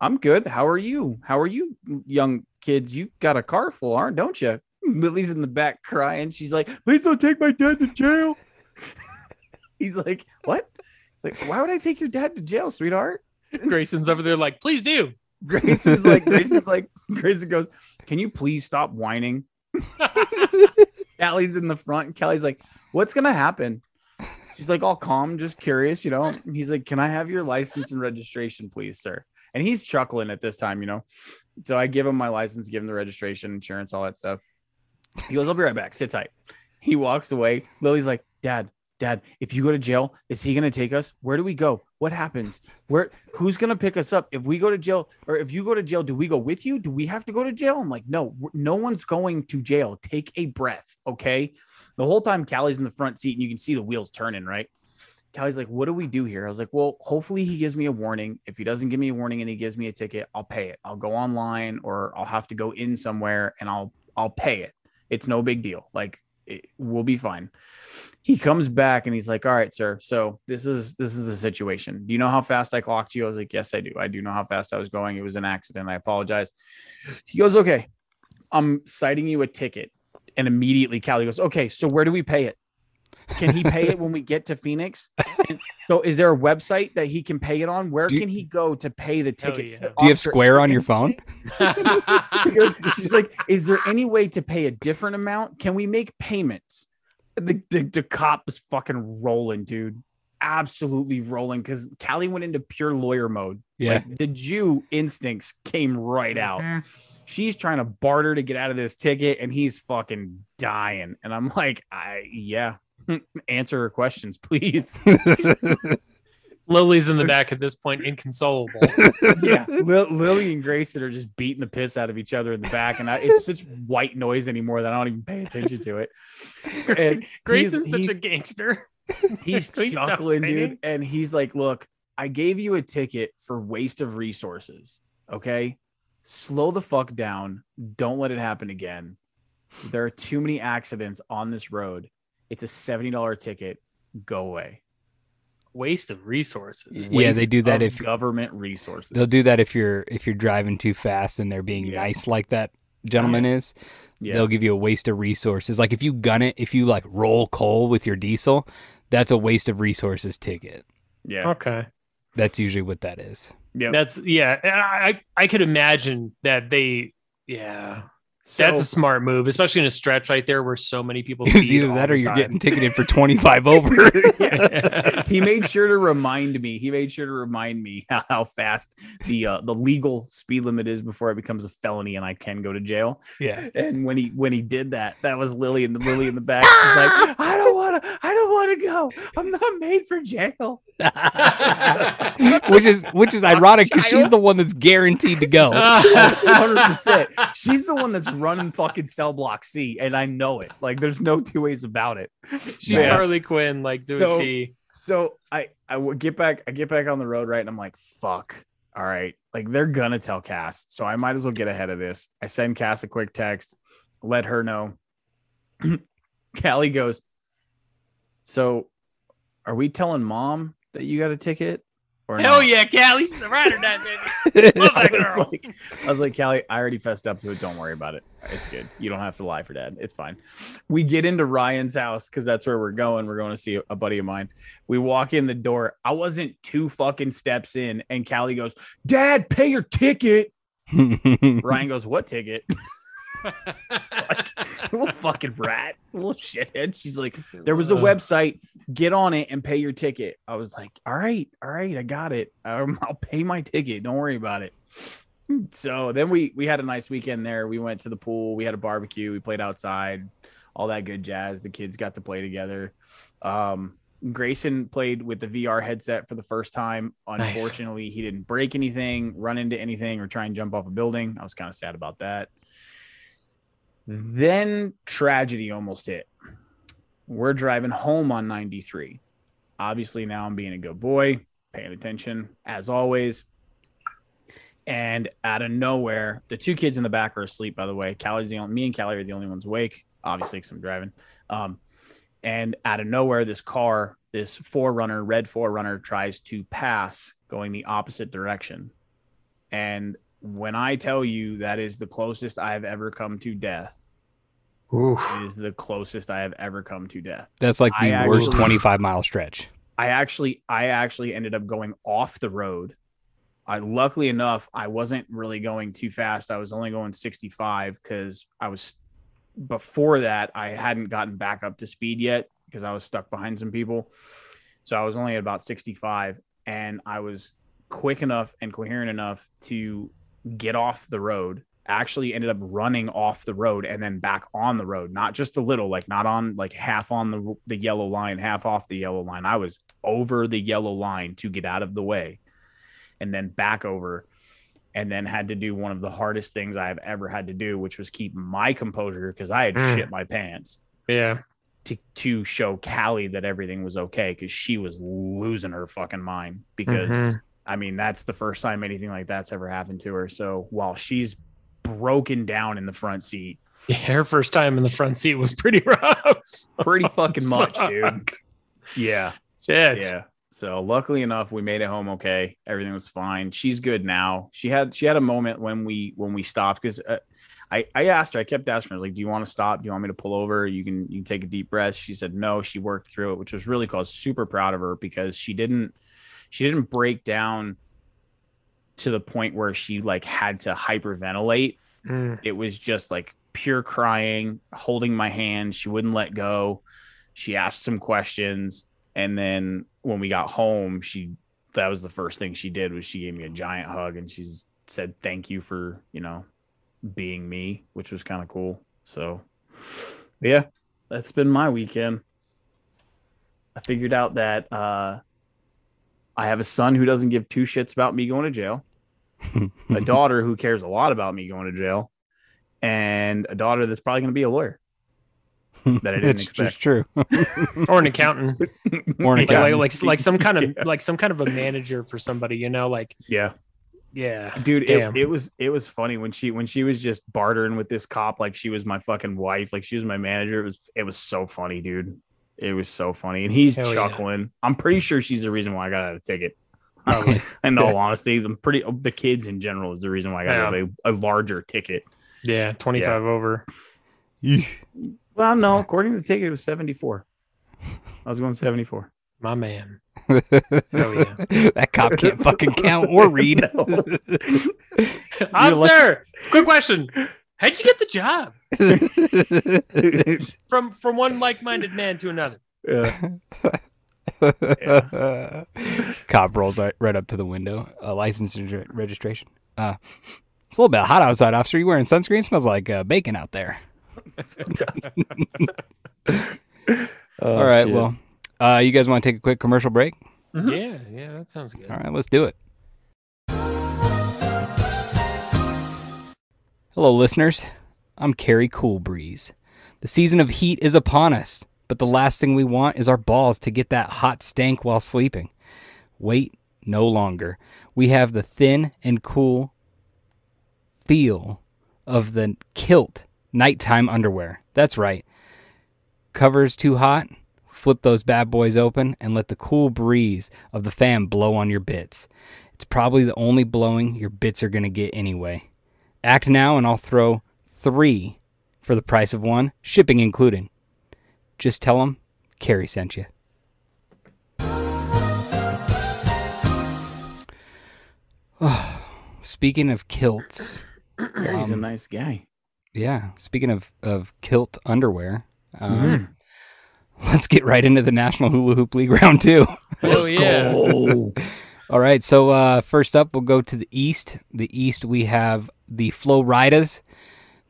[SPEAKER 4] "I'm good. How are you? How are you, young kids? You got a car full, aren't don't you?" Lily's in the back crying. She's like, "Please don't take my dad to jail." he's like, "What?" It's like, "Why would I take your dad to jail, sweetheart?"
[SPEAKER 5] Grayson's over there like, please do.
[SPEAKER 4] Grace is like, Grace is like, Grayson goes, Can you please stop whining? Callie's in the front. And Callie's like, What's gonna happen? She's like, all calm, just curious, you know. He's like, Can I have your license and registration, please, sir? And he's chuckling at this time, you know. So I give him my license, give him the registration, insurance, all that stuff. He goes, I'll be right back. Sit tight. He walks away. Lily's like, Dad, Dad, if you go to jail, is he gonna take us? Where do we go? What happens? Where who's gonna pick us up? If we go to jail, or if you go to jail, do we go with you? Do we have to go to jail? I'm like, no, no one's going to jail. Take a breath, okay? The whole time Callie's in the front seat and you can see the wheels turning, right? Callie's like, what do we do here? I was like, well, hopefully he gives me a warning. If he doesn't give me a warning and he gives me a ticket, I'll pay it. I'll go online or I'll have to go in somewhere and I'll I'll pay it. It's no big deal. Like it, we'll be fine. He comes back and he's like, "All right, sir. So this is this is the situation. Do you know how fast I clocked you?" I was like, "Yes, I do. I do know how fast I was going. It was an accident. I apologize." He goes, "Okay, I'm citing you a ticket." And immediately Callie goes, "Okay, so where do we pay it? Can he pay it when we get to Phoenix? And so is there a website that he can pay it on? Where
[SPEAKER 3] you-
[SPEAKER 4] can he go to pay the
[SPEAKER 5] Hell
[SPEAKER 4] ticket?
[SPEAKER 5] yeah.
[SPEAKER 3] Do you have Square on your phone?
[SPEAKER 4] She's like, is there any way to pay a different amount? Can we make payments? The, the, the cop was fucking rolling, dude. Absolutely rolling because Callie went into pure lawyer mode.
[SPEAKER 3] Yeah.
[SPEAKER 4] Like, the Jew instincts came right out.
[SPEAKER 5] Mhm.
[SPEAKER 4] She's trying to barter to get out of this ticket and he's fucking dying. And I'm like, I, yeah, answer her questions, please.
[SPEAKER 5] Lily's in the back at this point, inconsolable.
[SPEAKER 4] yeah, Lil- Lily and Grayson are just beating the piss out of each other in the back, and I, it's such white noise anymore that I don't even pay attention to it. And
[SPEAKER 5] Grayson's
[SPEAKER 4] he's,
[SPEAKER 5] such a gangster.
[SPEAKER 4] he's chuckling, dude, and he's like, "Look, I gave you a ticket for waste of resources. Okay, slow the fuck down. Don't let it happen again. There are too many accidents on this road. It's a seventy dollar ticket. Go away.
[SPEAKER 5] Waste of resources.
[SPEAKER 3] Yeah, they do that if-
[SPEAKER 4] government resources.
[SPEAKER 3] They'll do that if you're if you're driving too fast and they're being
[SPEAKER 4] Yeah.
[SPEAKER 3] nice like that gentleman is.
[SPEAKER 4] Yeah.
[SPEAKER 3] They'll give you a waste of resources. Like if you gun it, if you like roll coal with your diesel, that's a waste of resources ticket.
[SPEAKER 4] yeah.
[SPEAKER 5] Okay.
[SPEAKER 3] That's usually what that is.
[SPEAKER 4] Yeah.
[SPEAKER 5] That's yeah. I I I could imagine that they yeah.
[SPEAKER 4] So-
[SPEAKER 5] That's a smart move, especially in a stretch right there where so many people.
[SPEAKER 3] It was either that or you're
[SPEAKER 5] time.
[SPEAKER 3] getting ticketed for 25 over.
[SPEAKER 4] He made sure to remind me. He made sure to remind me how, how fast the uh, the legal speed limit is before it becomes a felony and I can go to jail.
[SPEAKER 3] yeah.
[SPEAKER 4] And when he when he did that, that was Lily and the Lily in the back. She's like, I don't want to. I don't want to go. I'm not made for jail.
[SPEAKER 3] which is which is ironic because she's the one that's guaranteed to go.
[SPEAKER 4] Hundred percent. She's the one that's running fucking cell block C, and I know it. Like, there's no two ways about it.
[SPEAKER 5] She's
[SPEAKER 4] Yeah.
[SPEAKER 5] Harley Quinn, like doing
[SPEAKER 4] So-
[SPEAKER 5] P.
[SPEAKER 4] So I I would get back I get back on the road right and I'm like fuck all right like they're gonna tell Cass so I might as well get ahead of this I send Cass a quick text let her know Callie goes so are we telling mom that you got a ticket or
[SPEAKER 5] Hell
[SPEAKER 4] not?"
[SPEAKER 5] yeah, Callie, she's the ride or die, baby. Love
[SPEAKER 4] I
[SPEAKER 5] that
[SPEAKER 4] was
[SPEAKER 5] girl.
[SPEAKER 4] like I was like Callie I already fessed up to it don't worry about it it's good you don't have to lie for dad it's fine we get into Ryan's house because that's where we're going. We're going to see a, a buddy of mine. We walk in the door. I wasn't two fucking steps in, and Callie goes, Dad, pay your ticket. Ryan goes, What ticket? like, little fucking rat, little shithead. She's like, There was a
[SPEAKER 5] Uh.
[SPEAKER 4] website. Get on it and pay your ticket. I was like, All right, all right, I got it. Um, I'll pay my ticket. Don't worry about it. So then we we had a nice weekend there. We went to the pool. We had a barbecue. We played outside all that good jazz. The kids got to play together. Um, Grayson played with the VR headset for the first time.
[SPEAKER 5] Nice.
[SPEAKER 4] Unfortunately, he didn't break anything, run into anything, or try and jump off a building. I was kind of sad about that. Then tragedy almost hit. We're driving home on 93. Obviously, now I'm being a good boy, paying attention as always. And out of nowhere, the two kids in the back are asleep. By the way, Callie's the only me and Callie are the only ones awake. Obviously, because I'm driving. Um, and out of nowhere, this car, this 4Runner, red 4Runner, tries to pass going the opposite direction. And when I tell you that is the closest I have ever come to death, is the closest I have ever come to death.
[SPEAKER 3] That's like the
[SPEAKER 4] I
[SPEAKER 3] worst
[SPEAKER 4] actually-
[SPEAKER 3] 25 mile stretch.
[SPEAKER 4] I actually I actually ended up going off the road. I luckily enough I wasn't really going too fast. I was only going 65 cuz I was before that I hadn't gotten back up to speed yet because I was stuck behind some people. So I was only at about 65 and I was quick enough and coherent enough to get off the road, actually ended up running off the road and then back on the road, not just a little, like not on like half on the the yellow line, half off the yellow line. I was over the yellow line to get out of the way and then back over and then had to do one of the hardest things I've ever had to do, which was keep my composure because I had
[SPEAKER 5] Mm.
[SPEAKER 4] shit my pants
[SPEAKER 5] Yeah.
[SPEAKER 4] to to show Callie that everything was okay because she was losing her fucking mind because
[SPEAKER 5] Mhm.
[SPEAKER 4] I mean that's the first time anything like that's ever happened to her. So while she's broken down in the front seat,
[SPEAKER 5] Yeah, her first time in the front seat was pretty rough.
[SPEAKER 4] pretty fucking much, dude. Yeah,
[SPEAKER 5] Shit.
[SPEAKER 4] yeah. So luckily enough, we made it home okay. Everything was fine. She's good now. She had she had a moment when we when we stopped because uh, I I asked her. I kept asking her like, "Do you want to stop? Do you want me to pull over? You can you can take a deep breath." She said no. She worked through it, which was really cool. Was super proud of her because she didn't she didn't break down to the point where she like had to hyperventilate.
[SPEAKER 5] Mm.
[SPEAKER 4] It was just like pure crying, holding my hand. She wouldn't let go. She asked some questions. And then when we got home, she that was the first thing she did was she gave me a giant hug and she said thank you for, you know, being me, which was kind of cool. So yeah, that's been my weekend. I figured out that uh I have a son who doesn't give two shits about me going to jail a daughter who cares a lot about me going to jail, and a daughter that's probably going to be a lawyer. that I didn't
[SPEAKER 3] it's
[SPEAKER 4] expect.
[SPEAKER 3] true.
[SPEAKER 5] Or an accountant.
[SPEAKER 3] Or an
[SPEAKER 5] Like, like,
[SPEAKER 3] accountant.
[SPEAKER 5] like like some kind of
[SPEAKER 4] Yeah.
[SPEAKER 5] like some kind of a manager for somebody, you know, like
[SPEAKER 4] Yeah,
[SPEAKER 5] yeah.
[SPEAKER 4] dude, it, it was it was funny when she when she was just bartering with this cop like she was my fucking wife, like she was my manager. It was it was so funny, dude. It was so funny, and he's
[SPEAKER 5] Hell yeah.
[SPEAKER 4] chuckling. I'm pretty sure she's the reason why I got out of the ticket.
[SPEAKER 5] Probably.
[SPEAKER 4] in all honesty, I'm pretty. The kids in general is the reason why I got out of a, a larger ticket.
[SPEAKER 5] Yeah, 25 over.
[SPEAKER 4] Well, no, according to the ticket, it was 74. I was going 74.
[SPEAKER 5] My man.
[SPEAKER 3] Oh,
[SPEAKER 5] yeah.
[SPEAKER 3] that cop can't fucking count or read.
[SPEAKER 4] No.
[SPEAKER 5] Ah, Officer, quick question. How'd you get the job? From from one like-minded man to another.
[SPEAKER 4] Yeah.
[SPEAKER 3] Cop rolls right, right up to the window. Uh, license and re- registration. Uh, it's a little bit hot outside, officer. You wearing sunscreen? Smells like uh, bacon out there. All right. Well, uh, you guys want to take a quick commercial break?
[SPEAKER 4] Mhm.
[SPEAKER 5] Yeah, yeah, that sounds good.
[SPEAKER 3] All right, let's do it. Hello, listeners. I'm Carrie Coolbreeze. The season of heat is upon us, but the last thing we want is our balls to get that hot stank while sleeping. Wait no longer. We have the thin and cool feel of the kilt nighttime underwear. That's right. Covers too hot? Flip those bad boys open and let the cool breeze of the fan blow on your bits. It's probably the only blowing your bits are going to get anyway. Act now and I'll throw three for the price of one, shipping included. Just tell them Carrie sent you. Speaking of kilts,
[SPEAKER 4] He's a
[SPEAKER 3] Um,
[SPEAKER 4] nice guy.
[SPEAKER 3] yeah, speaking of, of kilt underwear, um,
[SPEAKER 4] Mhm.
[SPEAKER 3] let's get right into the National Hula Hoop League round two.
[SPEAKER 5] Hell yeah.
[SPEAKER 4] Oh,
[SPEAKER 3] All right, so uh, first up, we'll go to the East. The East, we have the Flow Riders,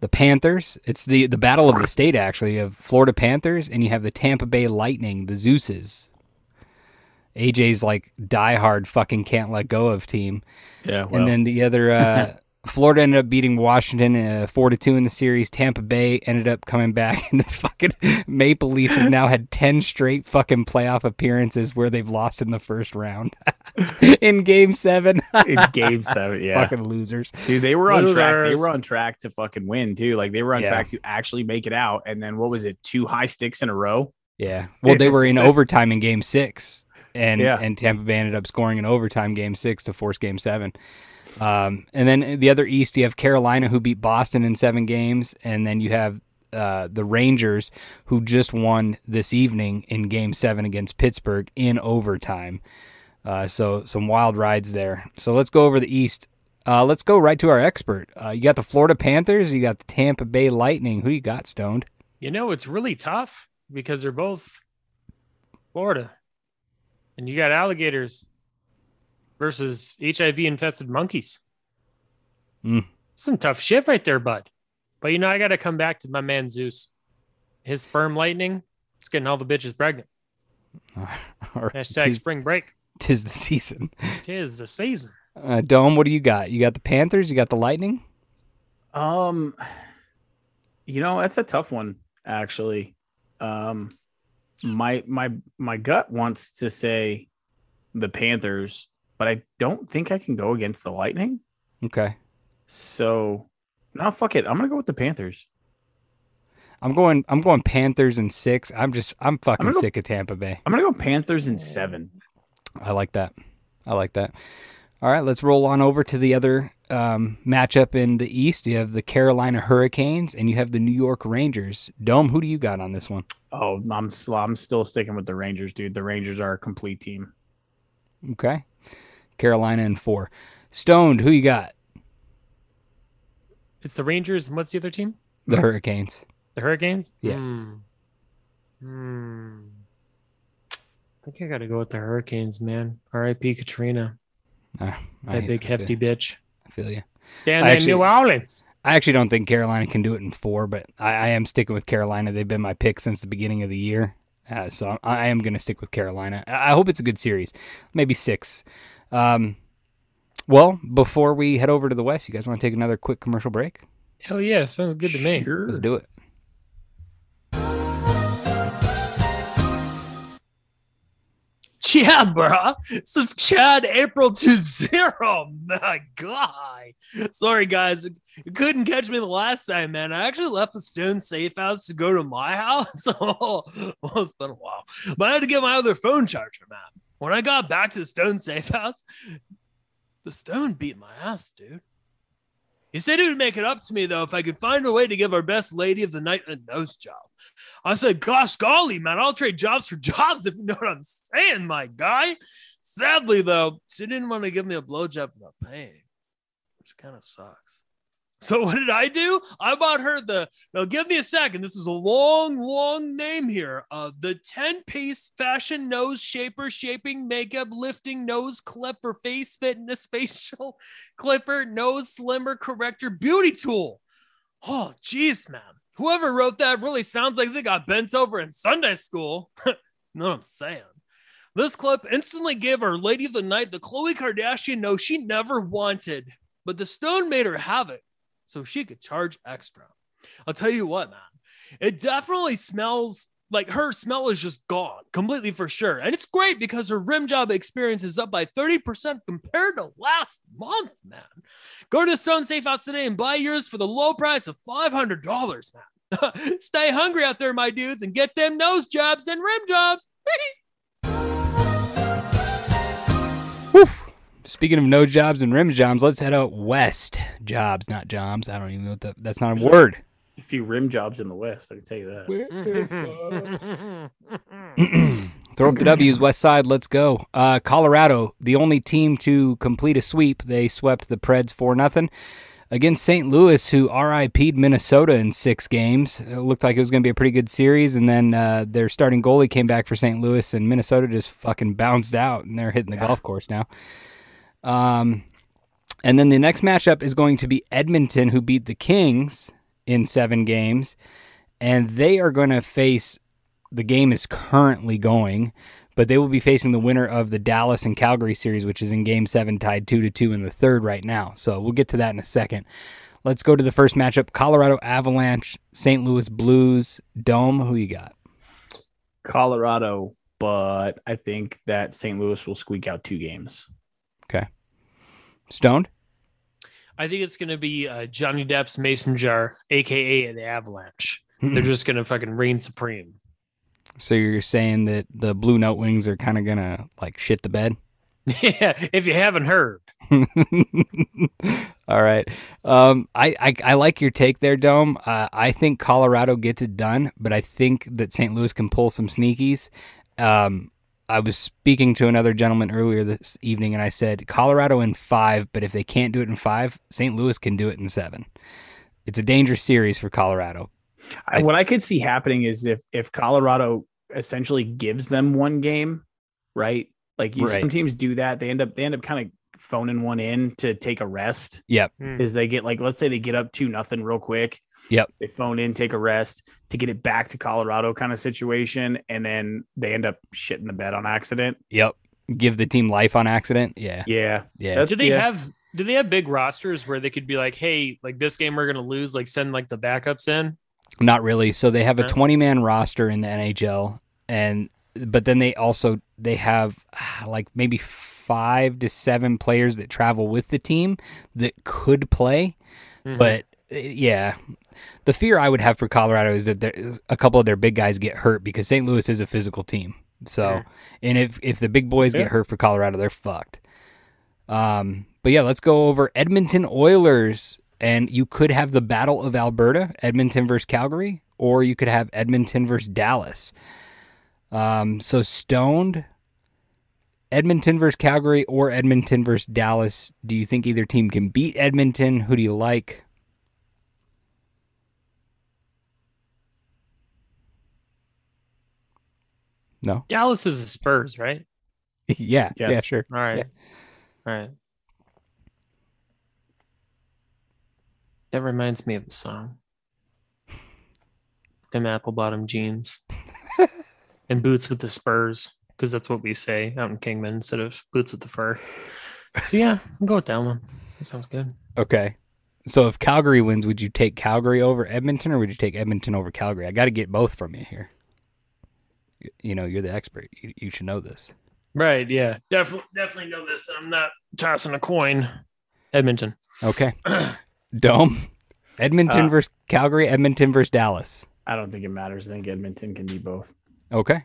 [SPEAKER 3] the Panthers. It's the the battle of the state, actually. You have Florida Panthers, and you have the Tampa Bay Lightning, the Zeus's. AJ's like diehard fucking can't let go of team.
[SPEAKER 4] yeah. Well,
[SPEAKER 3] and then the other, uh, Florida ended up beating Washington uh, four to two in the series. Tampa Bay ended up coming back, and the fucking Maple Leafs have now had ten straight fucking playoff appearances where they've lost in the first round in Game Seven.
[SPEAKER 4] in game seven, yeah,
[SPEAKER 3] Fucking losers.
[SPEAKER 4] dude, they were on track. They were on track to fucking win too. Like they were on
[SPEAKER 3] Yeah.
[SPEAKER 4] track to actually make it out. And then what was it? Two high sticks in a row.
[SPEAKER 3] Yeah. Well, they were in overtime in Game Six, and
[SPEAKER 4] Yeah.
[SPEAKER 3] and Tampa Bay ended up scoring in overtime Game Six to force Game Seven. Um, and then the other East, you have Carolina who beat Boston in seven games, and then you have uh, the Rangers who just won this evening in Game Seven against Pittsburgh in overtime. Uh, so some wild rides there. So let's go over the East. Uh, let's go right to our expert. Uh, you got the Florida Panthers. You got the Tampa Bay Lightning. Who you got, Stoned?
[SPEAKER 5] You know, it's really tough because they're both Florida. And you got alligators versus HIV infested monkeys. Some tough shit right there, bud. But you know, I got to come back to my man Zeus. His sperm lightning, it's getting all the bitches pregnant.
[SPEAKER 3] All right.
[SPEAKER 5] Hashtag
[SPEAKER 3] Tis,
[SPEAKER 5] spring break.
[SPEAKER 3] tis the season.
[SPEAKER 5] Tis the season.
[SPEAKER 3] Uh, Dome, what do you got? You got the Panthers. You got the Lightning.
[SPEAKER 4] Um, you know that's a tough one actually. Um, my my my gut wants to say the Panthers, but I don't think I can go against the Lightning.
[SPEAKER 3] Okay.
[SPEAKER 4] So, no, fuck it. I'm gonna go with the Panthers.
[SPEAKER 3] I'm going. I'm going Panthers in six. I'm just. I'm fucking
[SPEAKER 4] gonna go-
[SPEAKER 3] sick of Tampa Bay.
[SPEAKER 4] I'm gonna go Panthers in seven.
[SPEAKER 3] I like that. I like that. All right, let's roll on over to the other um, matchup in the East. You have the Carolina Hurricanes and you have the New York Rangers. Dome, who do you got on this one?
[SPEAKER 4] Oh, I'm I'm still sticking with the Rangers, dude. The Rangers are a complete team.
[SPEAKER 3] Okay, Carolina in four. Stoned, who you got?
[SPEAKER 5] It's the Rangers. And what's the other team?
[SPEAKER 3] The Hurricanes.
[SPEAKER 5] The Hurricanes?
[SPEAKER 3] Yeah.
[SPEAKER 5] Hmm. Hmm. I think I got to go with the Hurricanes, man. R.I.P. Katrina,
[SPEAKER 3] I-
[SPEAKER 5] that big hefty bitch.
[SPEAKER 3] I feel you.
[SPEAKER 5] Down
[SPEAKER 3] I
[SPEAKER 5] in
[SPEAKER 3] actually-
[SPEAKER 5] New Orleans.
[SPEAKER 3] I actually don't think Carolina can do it in four, but I, I am sticking with Carolina. They've been my pick since the beginning of the year, uh, so I, I am going to stick with Carolina. I, I hope it's a good series, maybe six. Um, well, before we head over to the West, you guys want to take another quick commercial break?
[SPEAKER 5] Hell yeah, sounds good to me.
[SPEAKER 4] Sure.
[SPEAKER 3] Let's do it.
[SPEAKER 5] Yeah, bro. This is Chad April to zero. My God. Sorry, guys. You couldn't catch me the last time, man. I actually left the Stone safe house to go to my house. oh, it's been a while. But I had to get my other phone charger, man. When I got back to the Stone safe house, the Stone beat my ass, dude. He said he would make it up to me, though, if I could find a way to give our best lady of the night a nose job. I said, gosh golly, man, I'll trade jobs for jobs if you know what I'm saying, my guy. Sadly, though, she didn't want to give me a blowjob without paying, which kind of sucks. So what did I do? I bought her the, now give me a second. This is a long, long name here. Uh, the 10 piece fashion nose shaper, shaping, makeup, lifting, nose clip for face fitness, facial clipper, nose slimmer, corrector, beauty tool. Oh, jeez, man. Whoever wrote that really sounds like they got bent over in Sunday school. know what I'm saying? This clip instantly gave our lady of the night the Khloe Kardashian no she never wanted, but the stone made her have it so she could charge extra. I'll tell you what, man, it definitely smells like her smell is just gone completely for sure. And it's great because her rim job experience is up by 30% compared to last month, man. Go to Stone Safe House today and buy yours for the low price of $500, man. Stay hungry out there, my dudes, and get them nose jobs and rim jobs.
[SPEAKER 3] Speaking of no jobs and rim jobs, let's head out west. Jobs, not jobs. I don't even know what the, that's not a word.
[SPEAKER 4] A few rim jobs in the West, I can tell you that.
[SPEAKER 3] Throw up the W's, West Side. Let's go. Uh, Colorado, the only team to complete a sweep. They swept the Preds for nothing against St. Louis, who RIP'd Minnesota in six games. It looked like it was going to be a pretty good series, and then uh, their starting goalie came back for St. Louis, and Minnesota just fucking bounced out, and they're hitting the golf course now. Um, and then the next matchup is going to be Edmonton, who beat the Kings in seven games, and they are going to face. The game is currently going, but they will be facing the winner of the Dallas and Calgary series, which is in Game Seven, tied two to two in the third right now. So we'll get to that in a second. Let's go to the first matchup: Colorado Avalanche, St. Louis Blues. Dome, who you got?
[SPEAKER 4] Colorado, but I think that St. Louis will squeak out two games.
[SPEAKER 3] Stoned.
[SPEAKER 5] I think it's going to be uh, Johnny Depp's Mason Jar, aka the Avalanche. They're just going to fucking reign supreme.
[SPEAKER 3] So you're saying that the Blue Note Wings are kind of gonna like shit the bed?
[SPEAKER 5] yeah, if you haven't heard.
[SPEAKER 3] All right. Um, I, I I like your take there, Dome. Uh, I think Colorado gets it done, but I think that St. Louis can pull some sneakies. Um, I was speaking to another gentleman earlier this evening, and I said Colorado in five, but if they can't do it in five, St. Louis can do it in seven. It's a dangerous series for Colorado.
[SPEAKER 4] I, what I could see happening is if if Colorado essentially gives them one game, right? Like you, some teams do that. They end up they end up kind of phoning one in to take a rest.
[SPEAKER 3] Yep.
[SPEAKER 5] Hmm.
[SPEAKER 4] Is they get like, let's say they get up to nothing real quick.
[SPEAKER 3] Yep.
[SPEAKER 4] They phone in, take a rest to get it back to Colorado kind of situation, and then they end up shitting the bed on accident.
[SPEAKER 3] Yep. Give the team life on accident. Yeah.
[SPEAKER 4] Yeah,
[SPEAKER 3] Yeah.
[SPEAKER 4] That's-
[SPEAKER 5] Do they
[SPEAKER 4] yeah.
[SPEAKER 5] have do they have big rosters where they could be like, hey, like this game we're gonna lose, like send like the backups in?
[SPEAKER 3] Not really. So they have a 20 man roster in the NHL and but then they also they have ah, like maybe 5 to 7 players that travel with the team that could play,
[SPEAKER 5] Mhm.
[SPEAKER 3] but uh, yeah. The fear I would have for Colorado is that there, a couple of their big guys get hurt because St. Louis is a physical team. So,
[SPEAKER 5] Yeah.
[SPEAKER 3] and if if the big boys
[SPEAKER 4] Yeah.
[SPEAKER 3] get hurt for Colorado, they're fucked. Um, but yeah, let's go over Edmonton Oilers, and you could have the Battle of Alberta, Edmonton versus Calgary, or you could have Edmonton versus Dallas. Um, so stoned, Edmonton versus Calgary, or Edmonton versus Dallas. Do you think either team can beat Edmonton? Who do you like? No.
[SPEAKER 5] Dallas is the Spurs, right?
[SPEAKER 3] yeah. Yeah. Sure.
[SPEAKER 5] All right.
[SPEAKER 3] Yeah.
[SPEAKER 5] All right. That reminds me of a song. Them apple bottom jeans and boots with the spurs, because that's what we say out in Kingman instead of boots with the fur. So yeah, I'll go with that one. That sounds good.
[SPEAKER 3] Okay. So if Calgary wins, would you take Calgary over Edmonton or would you take Edmonton over Calgary? I got to get both from you here. Y- You know, you're the expert. You, you should know this.
[SPEAKER 5] Right. Yeah. Definitely. Definitely know this. I'm not tossing a coin. Edmonton.
[SPEAKER 3] Okay. Dome. Edmonton
[SPEAKER 4] Uh,
[SPEAKER 3] versus Calgary, Edmonton versus Dallas.
[SPEAKER 4] I don't think it matters. I think Edmonton can be both.
[SPEAKER 3] Okay.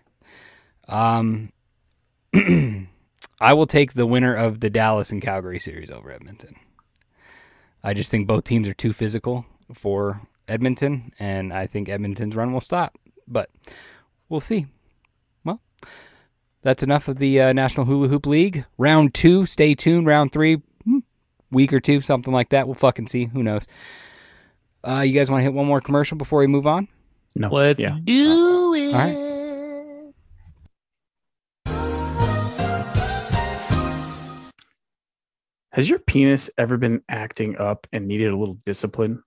[SPEAKER 3] Um I will take the winner of the Dallas and Calgary series over Edmonton. I just think both teams are too physical for Edmonton and I think Edmonton's run will stop. But we'll see. Well, that's enough of the uh, National Hula Hoop League. Round 2, stay tuned. Round 3, hmm, week or two, something like that. We'll fucking see. Who knows? Uh, you guys want to hit one more commercial before we move on?
[SPEAKER 4] No,
[SPEAKER 5] Let's
[SPEAKER 4] yeah.
[SPEAKER 5] do it.
[SPEAKER 3] All right.
[SPEAKER 4] Has your penis ever been acting up and needed a little discipline?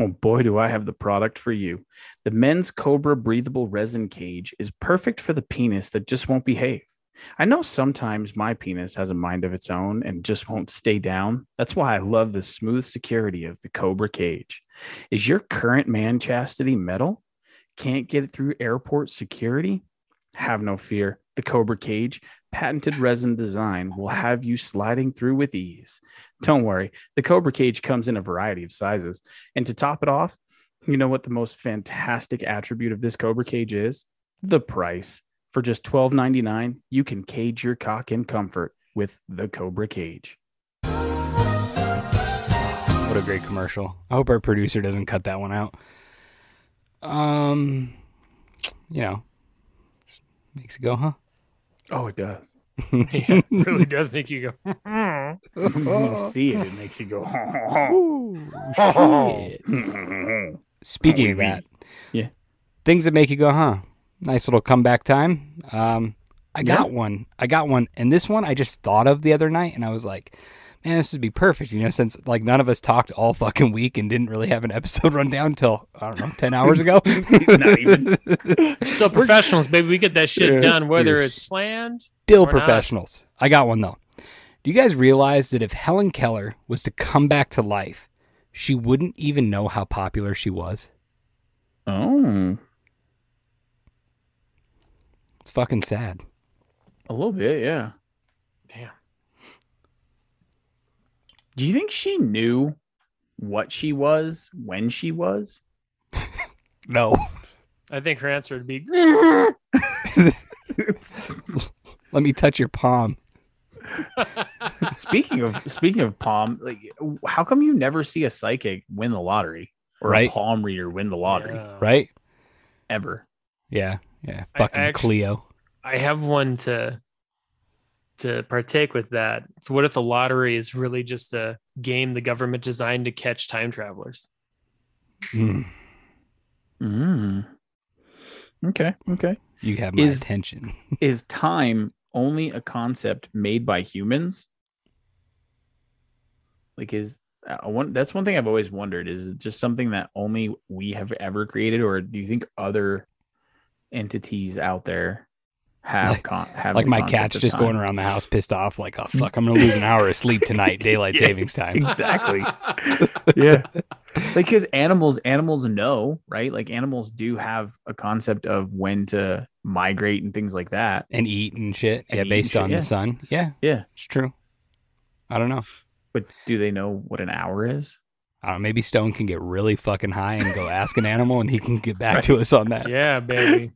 [SPEAKER 4] Oh boy, do I have the product for you. The men's Cobra breathable resin cage is perfect for the penis that just won't behave. I know sometimes my penis has a mind of its own and just won't stay down. That's why I love the smooth security of the Cobra cage. Is your current man chastity metal? Can't get it through airport security? Have no fear. The Cobra cage patented resin design will have you sliding through with ease. Don't worry, the Cobra Cage comes in a variety of sizes. And to top it off, you know what the most fantastic attribute of this Cobra Cage is? The price. For just $12.99, you can cage your cock in comfort with the Cobra Cage.
[SPEAKER 3] What a great commercial. I hope our producer doesn't cut that one out. Um, you know, makes it go, huh?
[SPEAKER 4] Oh, it does.
[SPEAKER 5] yeah, it really does make you go.
[SPEAKER 4] when you see it, it makes you go.
[SPEAKER 3] Shit. Speaking of that,
[SPEAKER 4] yeah.
[SPEAKER 3] things that make you go, huh? Nice little comeback time. Um, I got one. I got one, and this one I just thought of the other night, and I was like, man, this would be perfect, you know, since like none of us talked all fucking week and didn't really have an episode rundown until I don't know, ten hours ago.
[SPEAKER 4] Not even.
[SPEAKER 5] Still professionals, baby. We get that shit
[SPEAKER 3] Yeah,
[SPEAKER 5] done, whether
[SPEAKER 3] you're
[SPEAKER 5] it's planned.
[SPEAKER 3] Still
[SPEAKER 5] Or not.
[SPEAKER 3] professionals. I got one though. Do you guys realize that if Helen Keller was to come back to life, she wouldn't even know how popular she was?
[SPEAKER 4] Oh,
[SPEAKER 3] It's fucking sad.
[SPEAKER 4] a little bit, yeah.
[SPEAKER 5] Damn.
[SPEAKER 4] Do you think she knew what she was when she was?
[SPEAKER 3] No.
[SPEAKER 5] I think her answer would be
[SPEAKER 3] Let me touch your palm.
[SPEAKER 4] speaking of speaking of palm, like how come you never see a psychic win the lottery or
[SPEAKER 3] Right.
[SPEAKER 4] a palm reader win the lottery
[SPEAKER 5] Yeah.
[SPEAKER 3] Right?
[SPEAKER 4] ever?
[SPEAKER 3] Yeah. Yeah.
[SPEAKER 5] I-
[SPEAKER 3] Fucking
[SPEAKER 5] I actually-
[SPEAKER 3] Cleo.
[SPEAKER 5] I have one to to partake with that. So what if the lottery is really just a game the government designed to catch time travelers?
[SPEAKER 3] Mm,
[SPEAKER 4] Mm. Okay, okay.
[SPEAKER 3] you have my
[SPEAKER 4] Is-
[SPEAKER 3] attention.
[SPEAKER 4] Is time only a concept made by humans? Like, is I want that's one thing I've always wondered is it just something that only we have ever created, or do you think other entities out there have
[SPEAKER 3] Like-
[SPEAKER 4] con- have
[SPEAKER 3] Like my cat's
[SPEAKER 4] of
[SPEAKER 3] just going around the house pissed off, like, oh fuck, I'm gonna lose an hour of sleep tonight, daylight
[SPEAKER 4] Yeah.
[SPEAKER 3] savings time.
[SPEAKER 4] Exactly. yeah like because animals animals know right like animals do have a concept of when to migrate and things like that
[SPEAKER 3] And eat and shit.
[SPEAKER 4] And
[SPEAKER 3] yeah, based
[SPEAKER 4] shit,
[SPEAKER 3] on
[SPEAKER 4] yeah.
[SPEAKER 3] the sun. Yeah,
[SPEAKER 4] yeah
[SPEAKER 3] it's true. I don't know.
[SPEAKER 4] but do they know what an hour is
[SPEAKER 3] I don't know. Maybe Stone can get really fucking high and go ask an animal, and he can get back to us on that.
[SPEAKER 5] yeah, baby.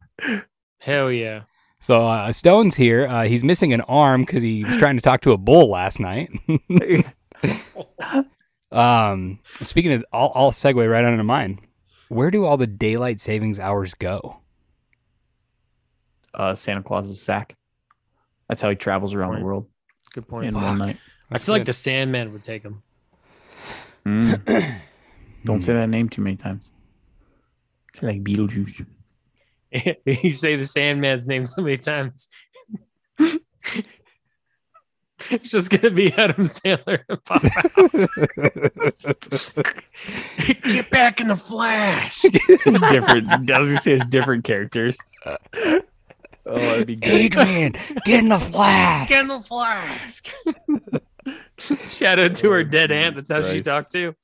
[SPEAKER 5] Hell yeah.
[SPEAKER 3] So uh, Stone's here. Uh, he's missing an arm because he was trying to talk to a bull last night. um, speaking of, I'll, I'll segue right onto mine. Where do all the daylight savings hours go?
[SPEAKER 4] uh santa claus's sack that's how he travels around the world
[SPEAKER 5] Good point.
[SPEAKER 4] in one night
[SPEAKER 5] I feel like the Sandman would take him.
[SPEAKER 4] Mm. don't say that name too many times it's like beetlejuice
[SPEAKER 5] you say the Sandman's name so many times. it's just gonna be Adam Sandler. pop out. Get back in the flash.
[SPEAKER 4] it's different i was gonna say it's different characters oh that'd be good
[SPEAKER 3] Adrian, get in the flash.
[SPEAKER 5] Get in the flask. Shout out to her dead aunt. That's how she
[SPEAKER 4] Christ.
[SPEAKER 5] talked too.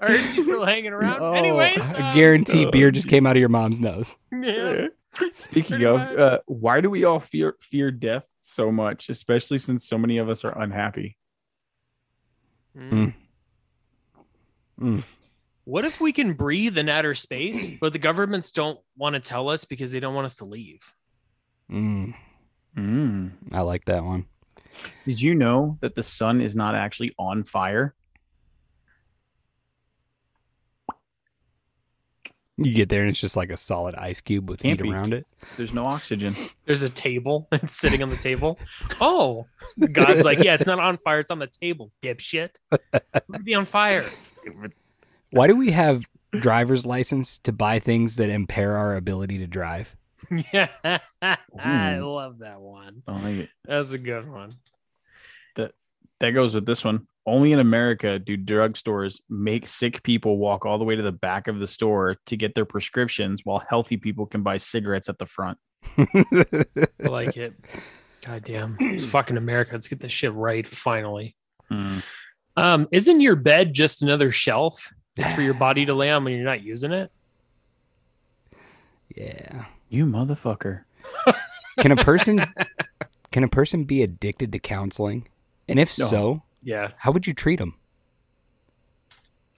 [SPEAKER 5] I heard she's still hanging around.
[SPEAKER 3] Oh,
[SPEAKER 5] Anyways,
[SPEAKER 3] I
[SPEAKER 5] uh,
[SPEAKER 3] guarantee beer just came out of your mom's nose.
[SPEAKER 5] yeah.
[SPEAKER 4] Speaking of, uh, why do we all fear fear death so much, especially since so many of us are unhappy?
[SPEAKER 5] Mm.
[SPEAKER 3] Mm.
[SPEAKER 5] What if we can breathe in outer space, but the governments don't want to tell us because they don't want us to leave?
[SPEAKER 3] Mm,
[SPEAKER 4] Mm.
[SPEAKER 3] I like that one.
[SPEAKER 4] Did you know that the sun is not actually on fire?
[SPEAKER 3] You get there and it's just like a solid ice cube with
[SPEAKER 4] Can't
[SPEAKER 3] heat
[SPEAKER 4] be.
[SPEAKER 3] around it.
[SPEAKER 4] There's no oxygen.
[SPEAKER 5] There's a table. It's sitting on the table. Oh, God's like, yeah, it's not on fire. It's on the table, dipshit. It would be on fire.
[SPEAKER 3] Why do we have driver's license to buy things that impair our ability to drive?
[SPEAKER 5] Yeah, I love that one.
[SPEAKER 4] I like it.
[SPEAKER 5] That's a good one.
[SPEAKER 4] That that goes with this one. Only in America do drugstores make sick people walk all the way to the back of the store to get their prescriptions, while healthy people can buy cigarettes at the front.
[SPEAKER 5] I like it. God damn. Fucking America. Let's get this shit right finally.
[SPEAKER 4] Mm.
[SPEAKER 5] Um, isn't your bed just another shelf? It's for your body to lay on when you're not using it.
[SPEAKER 3] yeah.
[SPEAKER 4] You motherfucker.
[SPEAKER 3] Can a person can a person be addicted to counseling? And if
[SPEAKER 4] No.
[SPEAKER 3] so,
[SPEAKER 5] Yeah.
[SPEAKER 3] how would you treat them?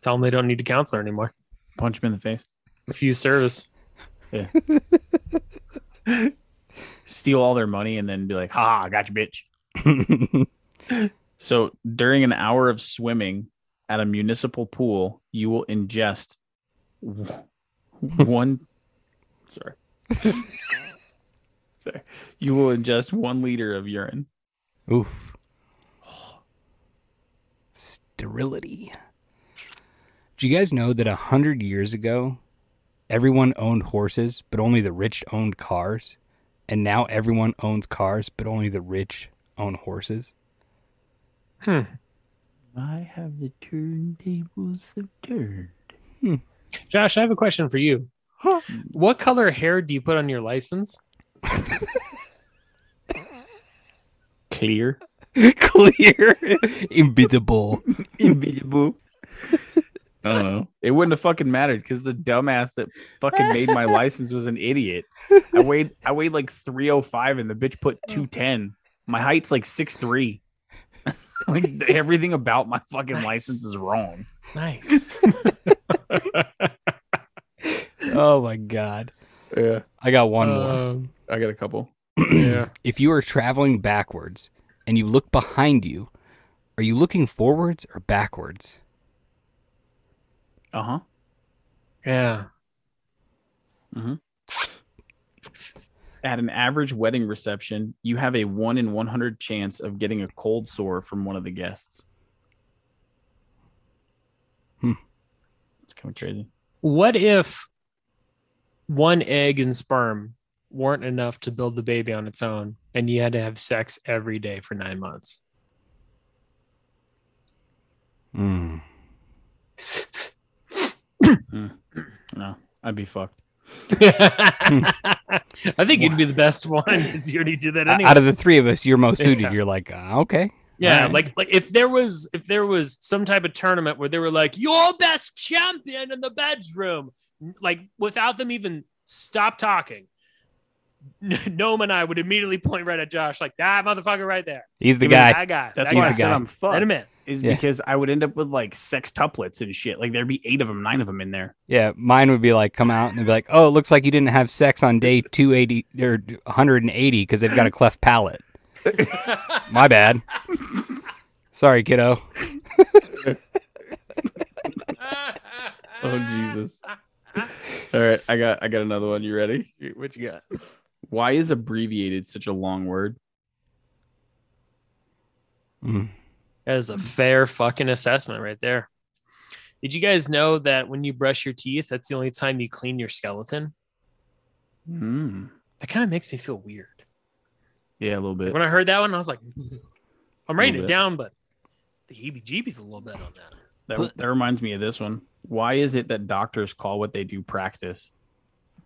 [SPEAKER 5] Tell them they don't need a counselor anymore.
[SPEAKER 4] Punch them in the face.
[SPEAKER 5] Refuse service. Yeah.
[SPEAKER 4] Steal all their money and then be like, ha, I got you, bitch. So during an hour of swimming at a municipal pool, you will ingest one. Sorry. Sorry. You will ingest one liter of urine.
[SPEAKER 3] Oof. Sterility. Do you guys know that a hundred years ago, everyone owned horses, but only the rich owned cars? And now everyone owns cars, but only the rich own horses?
[SPEAKER 5] Hmm.
[SPEAKER 4] I have the turntables have turned.
[SPEAKER 5] Josh, I have a question for you. What color hair do you put on your license?
[SPEAKER 4] Clear.
[SPEAKER 3] Clear. Invisible.
[SPEAKER 4] Invisible. I don't know. It wouldn't have fucking mattered because the dumbass that fucking made my license was an idiot. I weighed I weighed like 305 and the bitch put 210. My height's like 6'3. like everything about my fucking
[SPEAKER 5] Nice.
[SPEAKER 4] license is wrong.
[SPEAKER 5] Nice.
[SPEAKER 3] Oh my God.
[SPEAKER 4] Yeah.
[SPEAKER 3] I got one more.
[SPEAKER 5] Um,
[SPEAKER 4] I got a couple.
[SPEAKER 5] yeah.
[SPEAKER 3] If you are traveling backwards and you look behind you, are you looking forwards or backwards?
[SPEAKER 4] Uh-huh.
[SPEAKER 5] Yeah.
[SPEAKER 4] At an average wedding reception, you have a 1 in 100 chance of getting a cold sore from one of the guests.
[SPEAKER 3] Hmm.
[SPEAKER 4] It's kind of crazy.
[SPEAKER 5] What if one egg and sperm weren't enough to build the baby on its own, and you had to have sex every day for nine months?
[SPEAKER 3] Mm.
[SPEAKER 4] No, I'd be fucked.
[SPEAKER 5] I think you'd be the best one because you already did that anyway.
[SPEAKER 3] Out of the three of us, you're most suited.
[SPEAKER 5] Yeah.
[SPEAKER 3] You're like, uh, okay.
[SPEAKER 5] Yeah,
[SPEAKER 3] Alright.
[SPEAKER 5] like like if there was if there was some type of tournament where they were like your best champion in the bedroom, like without them even stop talking, Gnome and I would immediately point right at Josh, like that motherfucker right there.
[SPEAKER 3] He's the
[SPEAKER 5] Give
[SPEAKER 3] guy.
[SPEAKER 5] That guy.
[SPEAKER 4] That's
[SPEAKER 5] that
[SPEAKER 4] why. I said. I'm fucked.
[SPEAKER 5] Let him in.
[SPEAKER 4] Is
[SPEAKER 3] Yeah.
[SPEAKER 4] because I would end up with like sextuplets and shit. Like there'd be eight of them, nine of them in there.
[SPEAKER 3] Yeah, mine would be like come out and be like, "Oh, it looks like you didn't have sex on day 280 or 180 because they've got a cleft palate." My bad. Sorry, kiddo.
[SPEAKER 4] Oh Jesus! All right, I got I got another one. You ready?
[SPEAKER 5] what you got?
[SPEAKER 4] Why is abbreviated such a long word?
[SPEAKER 3] Mm.
[SPEAKER 5] That is a fair fucking assessment right there. Did you guys know that when you brush your teeth, that's the only time you clean your skeleton?
[SPEAKER 4] Mm.
[SPEAKER 5] That kind of makes me feel weird.
[SPEAKER 4] Yeah, a little bit.
[SPEAKER 5] When I heard that one, I was like, I'm writing it down, but the heebie jeebies a little bit on that.
[SPEAKER 4] That, that reminds me of this one. Why is it that doctors call what they do practice?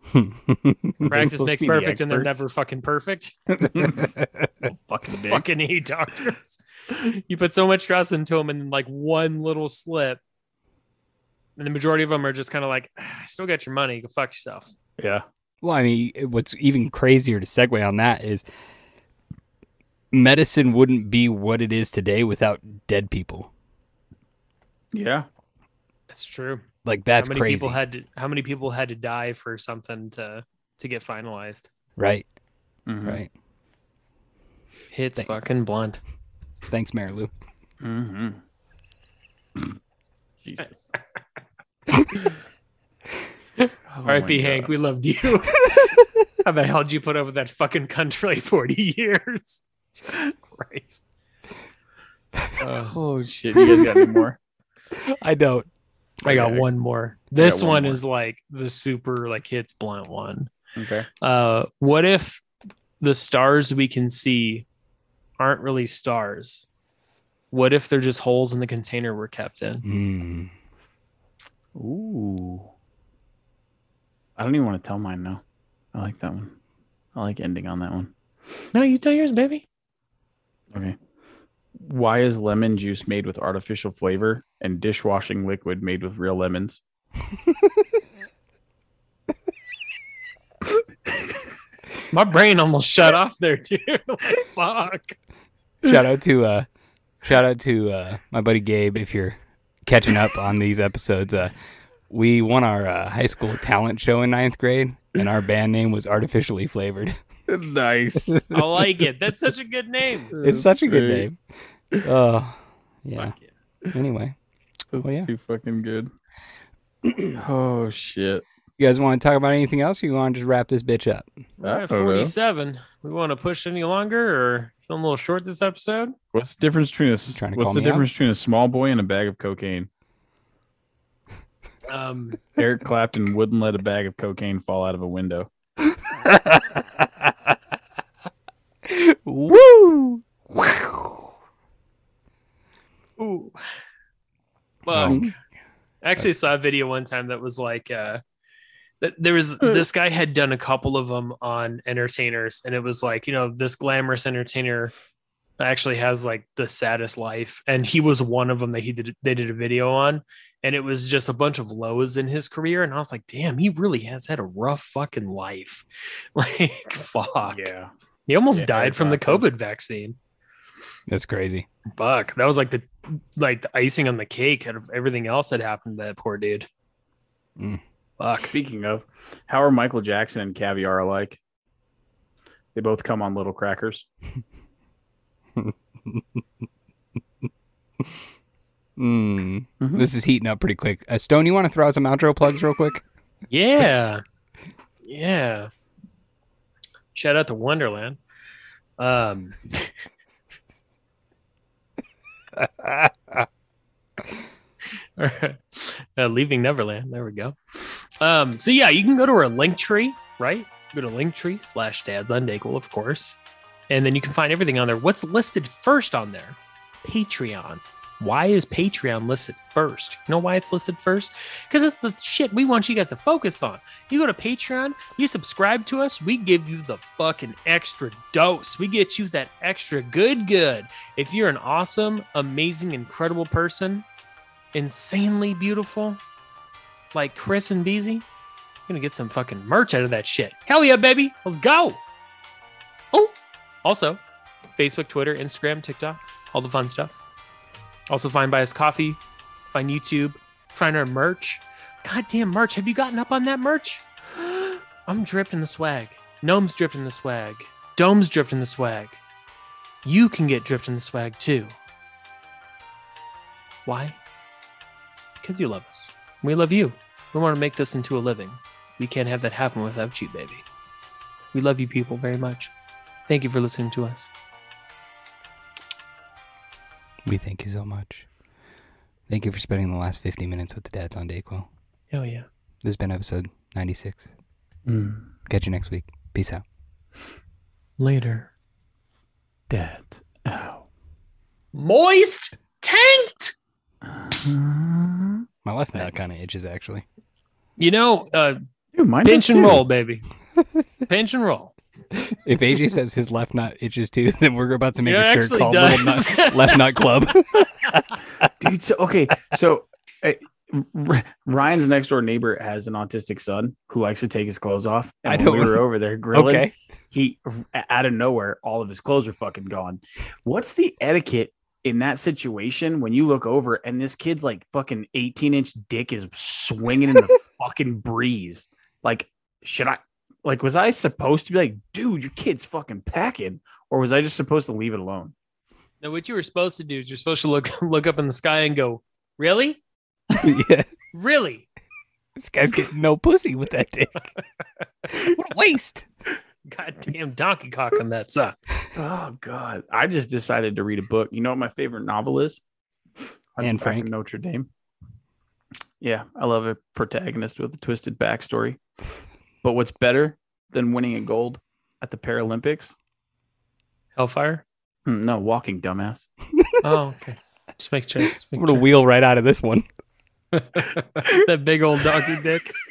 [SPEAKER 5] Practice makes
[SPEAKER 4] to be the
[SPEAKER 5] perfect, and they're never fucking perfect.
[SPEAKER 4] Fucking dicks.
[SPEAKER 5] fucking hate doctors. You put so much trust into them, and like one little slip, and the majority of them are just kind of like, "Ah, "I still got your money. Go fuck yourself."
[SPEAKER 4] yeah.
[SPEAKER 3] Well, I mean, what's even crazier to segue on that is medicine wouldn't be what it is today without dead people.
[SPEAKER 4] Yeah.
[SPEAKER 5] that's true.
[SPEAKER 3] Like that's
[SPEAKER 5] how many
[SPEAKER 3] crazy,
[SPEAKER 5] people had to, how many people had to die for something to to get finalized?
[SPEAKER 3] right?
[SPEAKER 4] Mhm.
[SPEAKER 3] Right.
[SPEAKER 5] Hits
[SPEAKER 3] Thank-
[SPEAKER 5] fucking blunt.
[SPEAKER 3] Thanks, Mary Lou.
[SPEAKER 4] Mhm. Jesus. Oh
[SPEAKER 5] All right, B Hank, we loved you. How the hell did you put up with that fucking country like 40 years? Jesus Christ.
[SPEAKER 4] Oh shit! You guys got any more?
[SPEAKER 3] I don't.
[SPEAKER 5] I got
[SPEAKER 4] Okay.
[SPEAKER 5] one more. This
[SPEAKER 4] one
[SPEAKER 5] one
[SPEAKER 4] more.
[SPEAKER 5] is like the super like hits blunt one.
[SPEAKER 4] Okay.
[SPEAKER 5] Uh what if the stars we can see aren't really stars? What if they're just holes in the container we're kept in?
[SPEAKER 3] Mm.
[SPEAKER 4] Ooh. I don't even want to tell mine now. I like that one. I like ending on that one.
[SPEAKER 5] No, you tell yours, baby.
[SPEAKER 4] Okay. Why is lemon juice made with artificial flavor and dishwashing liquid made with real lemons?
[SPEAKER 5] My brain almost shut off there, dude. Fuck.
[SPEAKER 3] Shout out to uh, shout out to uh, my buddy Gabe. If you're catching up on these episodes, uh, we won our uh, high school talent show in ninth grade, and our band name was Artificially Flavored.
[SPEAKER 4] nice.
[SPEAKER 5] I like it. That's such a good name.
[SPEAKER 3] It's such a good name. Oh, yeah.
[SPEAKER 5] Fuck yeah.
[SPEAKER 3] Anyway,
[SPEAKER 4] That's
[SPEAKER 3] Oh, yeah.
[SPEAKER 4] too fucking good. oh shit.
[SPEAKER 3] you guys want to talk about anything else? Or you want to just wrap this bitch up?
[SPEAKER 5] We're at 47. We want to push any longer or feeling a little short this episode?
[SPEAKER 4] What's the difference between a s-
[SPEAKER 3] trying to
[SPEAKER 4] what's
[SPEAKER 3] call
[SPEAKER 4] the
[SPEAKER 3] me out?
[SPEAKER 4] difference between a small boy and a bag of cocaine?
[SPEAKER 5] Um,
[SPEAKER 4] Eric Clapton wouldn't let a bag of cocaine fall out of a window.
[SPEAKER 3] Woo!
[SPEAKER 5] ooh. Fuck.
[SPEAKER 3] Um,
[SPEAKER 5] I actually saw a video one time that was like, uh, that there was this guy had done a couple of them on entertainers, and it was like, you know, this glamorous entertainer actually has like the saddest life, and he was one of them that he did. They did a video on, and it was just a bunch of lows in his career, and I was like, damn, he really has had a rough fucking life. Like, fuck.
[SPEAKER 4] Yeah.
[SPEAKER 5] He almost
[SPEAKER 4] Yeah,
[SPEAKER 5] died from the
[SPEAKER 4] Clapton.
[SPEAKER 5] COVID vaccine.
[SPEAKER 3] That's crazy.
[SPEAKER 5] Fuck, that was like the like the icing on the cake out of everything else that happened to that poor dude.
[SPEAKER 3] Mm.
[SPEAKER 5] Fuck.
[SPEAKER 4] Speaking of, how are Michael Jackson and caviar alike? They both come on little crackers.
[SPEAKER 3] Mm.
[SPEAKER 4] Mhm.
[SPEAKER 3] This is heating up pretty quick. Uh, Stone, you want to throw out some outro plugs real quick?
[SPEAKER 5] Yeah. yeah. Shout out to Wonderland. Um uh, leaving Neverland. There we go. Um, so yeah, you can go to our link tree, right? Go to Linktree slash Dads on Dayquil, of course. And then you can find everything on there. What's listed first on there? Patreon. Why is Patreon listed first? You know why it's listed first? Because it's the shit we want you guys to focus on. You go to Patreon, you subscribe to us, we give you the fucking extra dose. We get you that extra good, good. If you're an awesome, amazing, incredible person, insanely beautiful, like Chris and Beezy, you're gonna get some fucking merch out of that shit. Hell yeah, baby. Let's go. Oh, also, Facebook, Twitter, Instagram, TikTok, all the fun stuff. Also, find Buy Us Coffee, find YouTube, find our merch. Goddamn merch. Have you gotten up on that merch? I'm dripped in the swag. Gnome's dripped in the swag. Dome's dripped in the swag. You can get dripped in the swag too. Why? Because you love us. We love you. We want to make this into a living. We can't have that happen without you, baby. We love you people very much. Thank you for listening to us.
[SPEAKER 3] We thank you so much. Thank you for spending the last 50 minutes with the dads on Dayquil.
[SPEAKER 5] Hell yeah.
[SPEAKER 3] This has been episode 96.
[SPEAKER 4] Mm.
[SPEAKER 3] Catch you next week. Peace out.
[SPEAKER 5] Later.
[SPEAKER 4] Dad's out.
[SPEAKER 5] Moist tanked.
[SPEAKER 3] My left nut kind of itches, actually.
[SPEAKER 5] You know, uh,
[SPEAKER 4] Dude,
[SPEAKER 5] pinch and
[SPEAKER 4] too.
[SPEAKER 5] roll, baby. pinch and roll.
[SPEAKER 3] If AJ says his left nut itches too, then we're about to make
[SPEAKER 5] It
[SPEAKER 3] a shirt
[SPEAKER 5] actually
[SPEAKER 3] called
[SPEAKER 5] does.
[SPEAKER 3] Little Nut, Left Nut Club.
[SPEAKER 4] Dude, so okay, so uh, Ryan's next door neighbor has an autistic son who likes to take his clothes off. And
[SPEAKER 3] I know.
[SPEAKER 4] we were over there grilling.
[SPEAKER 3] okay.
[SPEAKER 4] He out of nowhere, all of his clothes are fucking gone. What's the etiquette in that situation when you look over and this kid's like fucking 18 inch dick is swinging in the fucking breeze? Like, should I? Like, was I supposed to be like, dude, your kid's fucking packing, or was I just supposed to leave it alone?
[SPEAKER 5] Now, what you were supposed to do is you're supposed to look look up in the sky and go, "Really,
[SPEAKER 3] yeah.
[SPEAKER 5] really."
[SPEAKER 3] This guy's getting no pussy with that dick. what a waste.
[SPEAKER 5] Goddamn donkey cock on that suck.
[SPEAKER 4] Oh God! I just decided to read a book. You know what my favorite novel is?
[SPEAKER 3] Anne
[SPEAKER 4] Hunchback of
[SPEAKER 3] Frank?
[SPEAKER 4] Notre Dame. Yeah, I love a protagonist with a twisted backstory. But what's better than winning a gold at the Paralympics?
[SPEAKER 5] Hellfire.
[SPEAKER 4] Hmm, no, walking, dumbass.
[SPEAKER 5] Oh, okay. Just make sure. Just
[SPEAKER 3] I'm
[SPEAKER 5] make
[SPEAKER 3] going to
[SPEAKER 5] sure.
[SPEAKER 3] wheel right out of this one.
[SPEAKER 5] that big old donkey dick.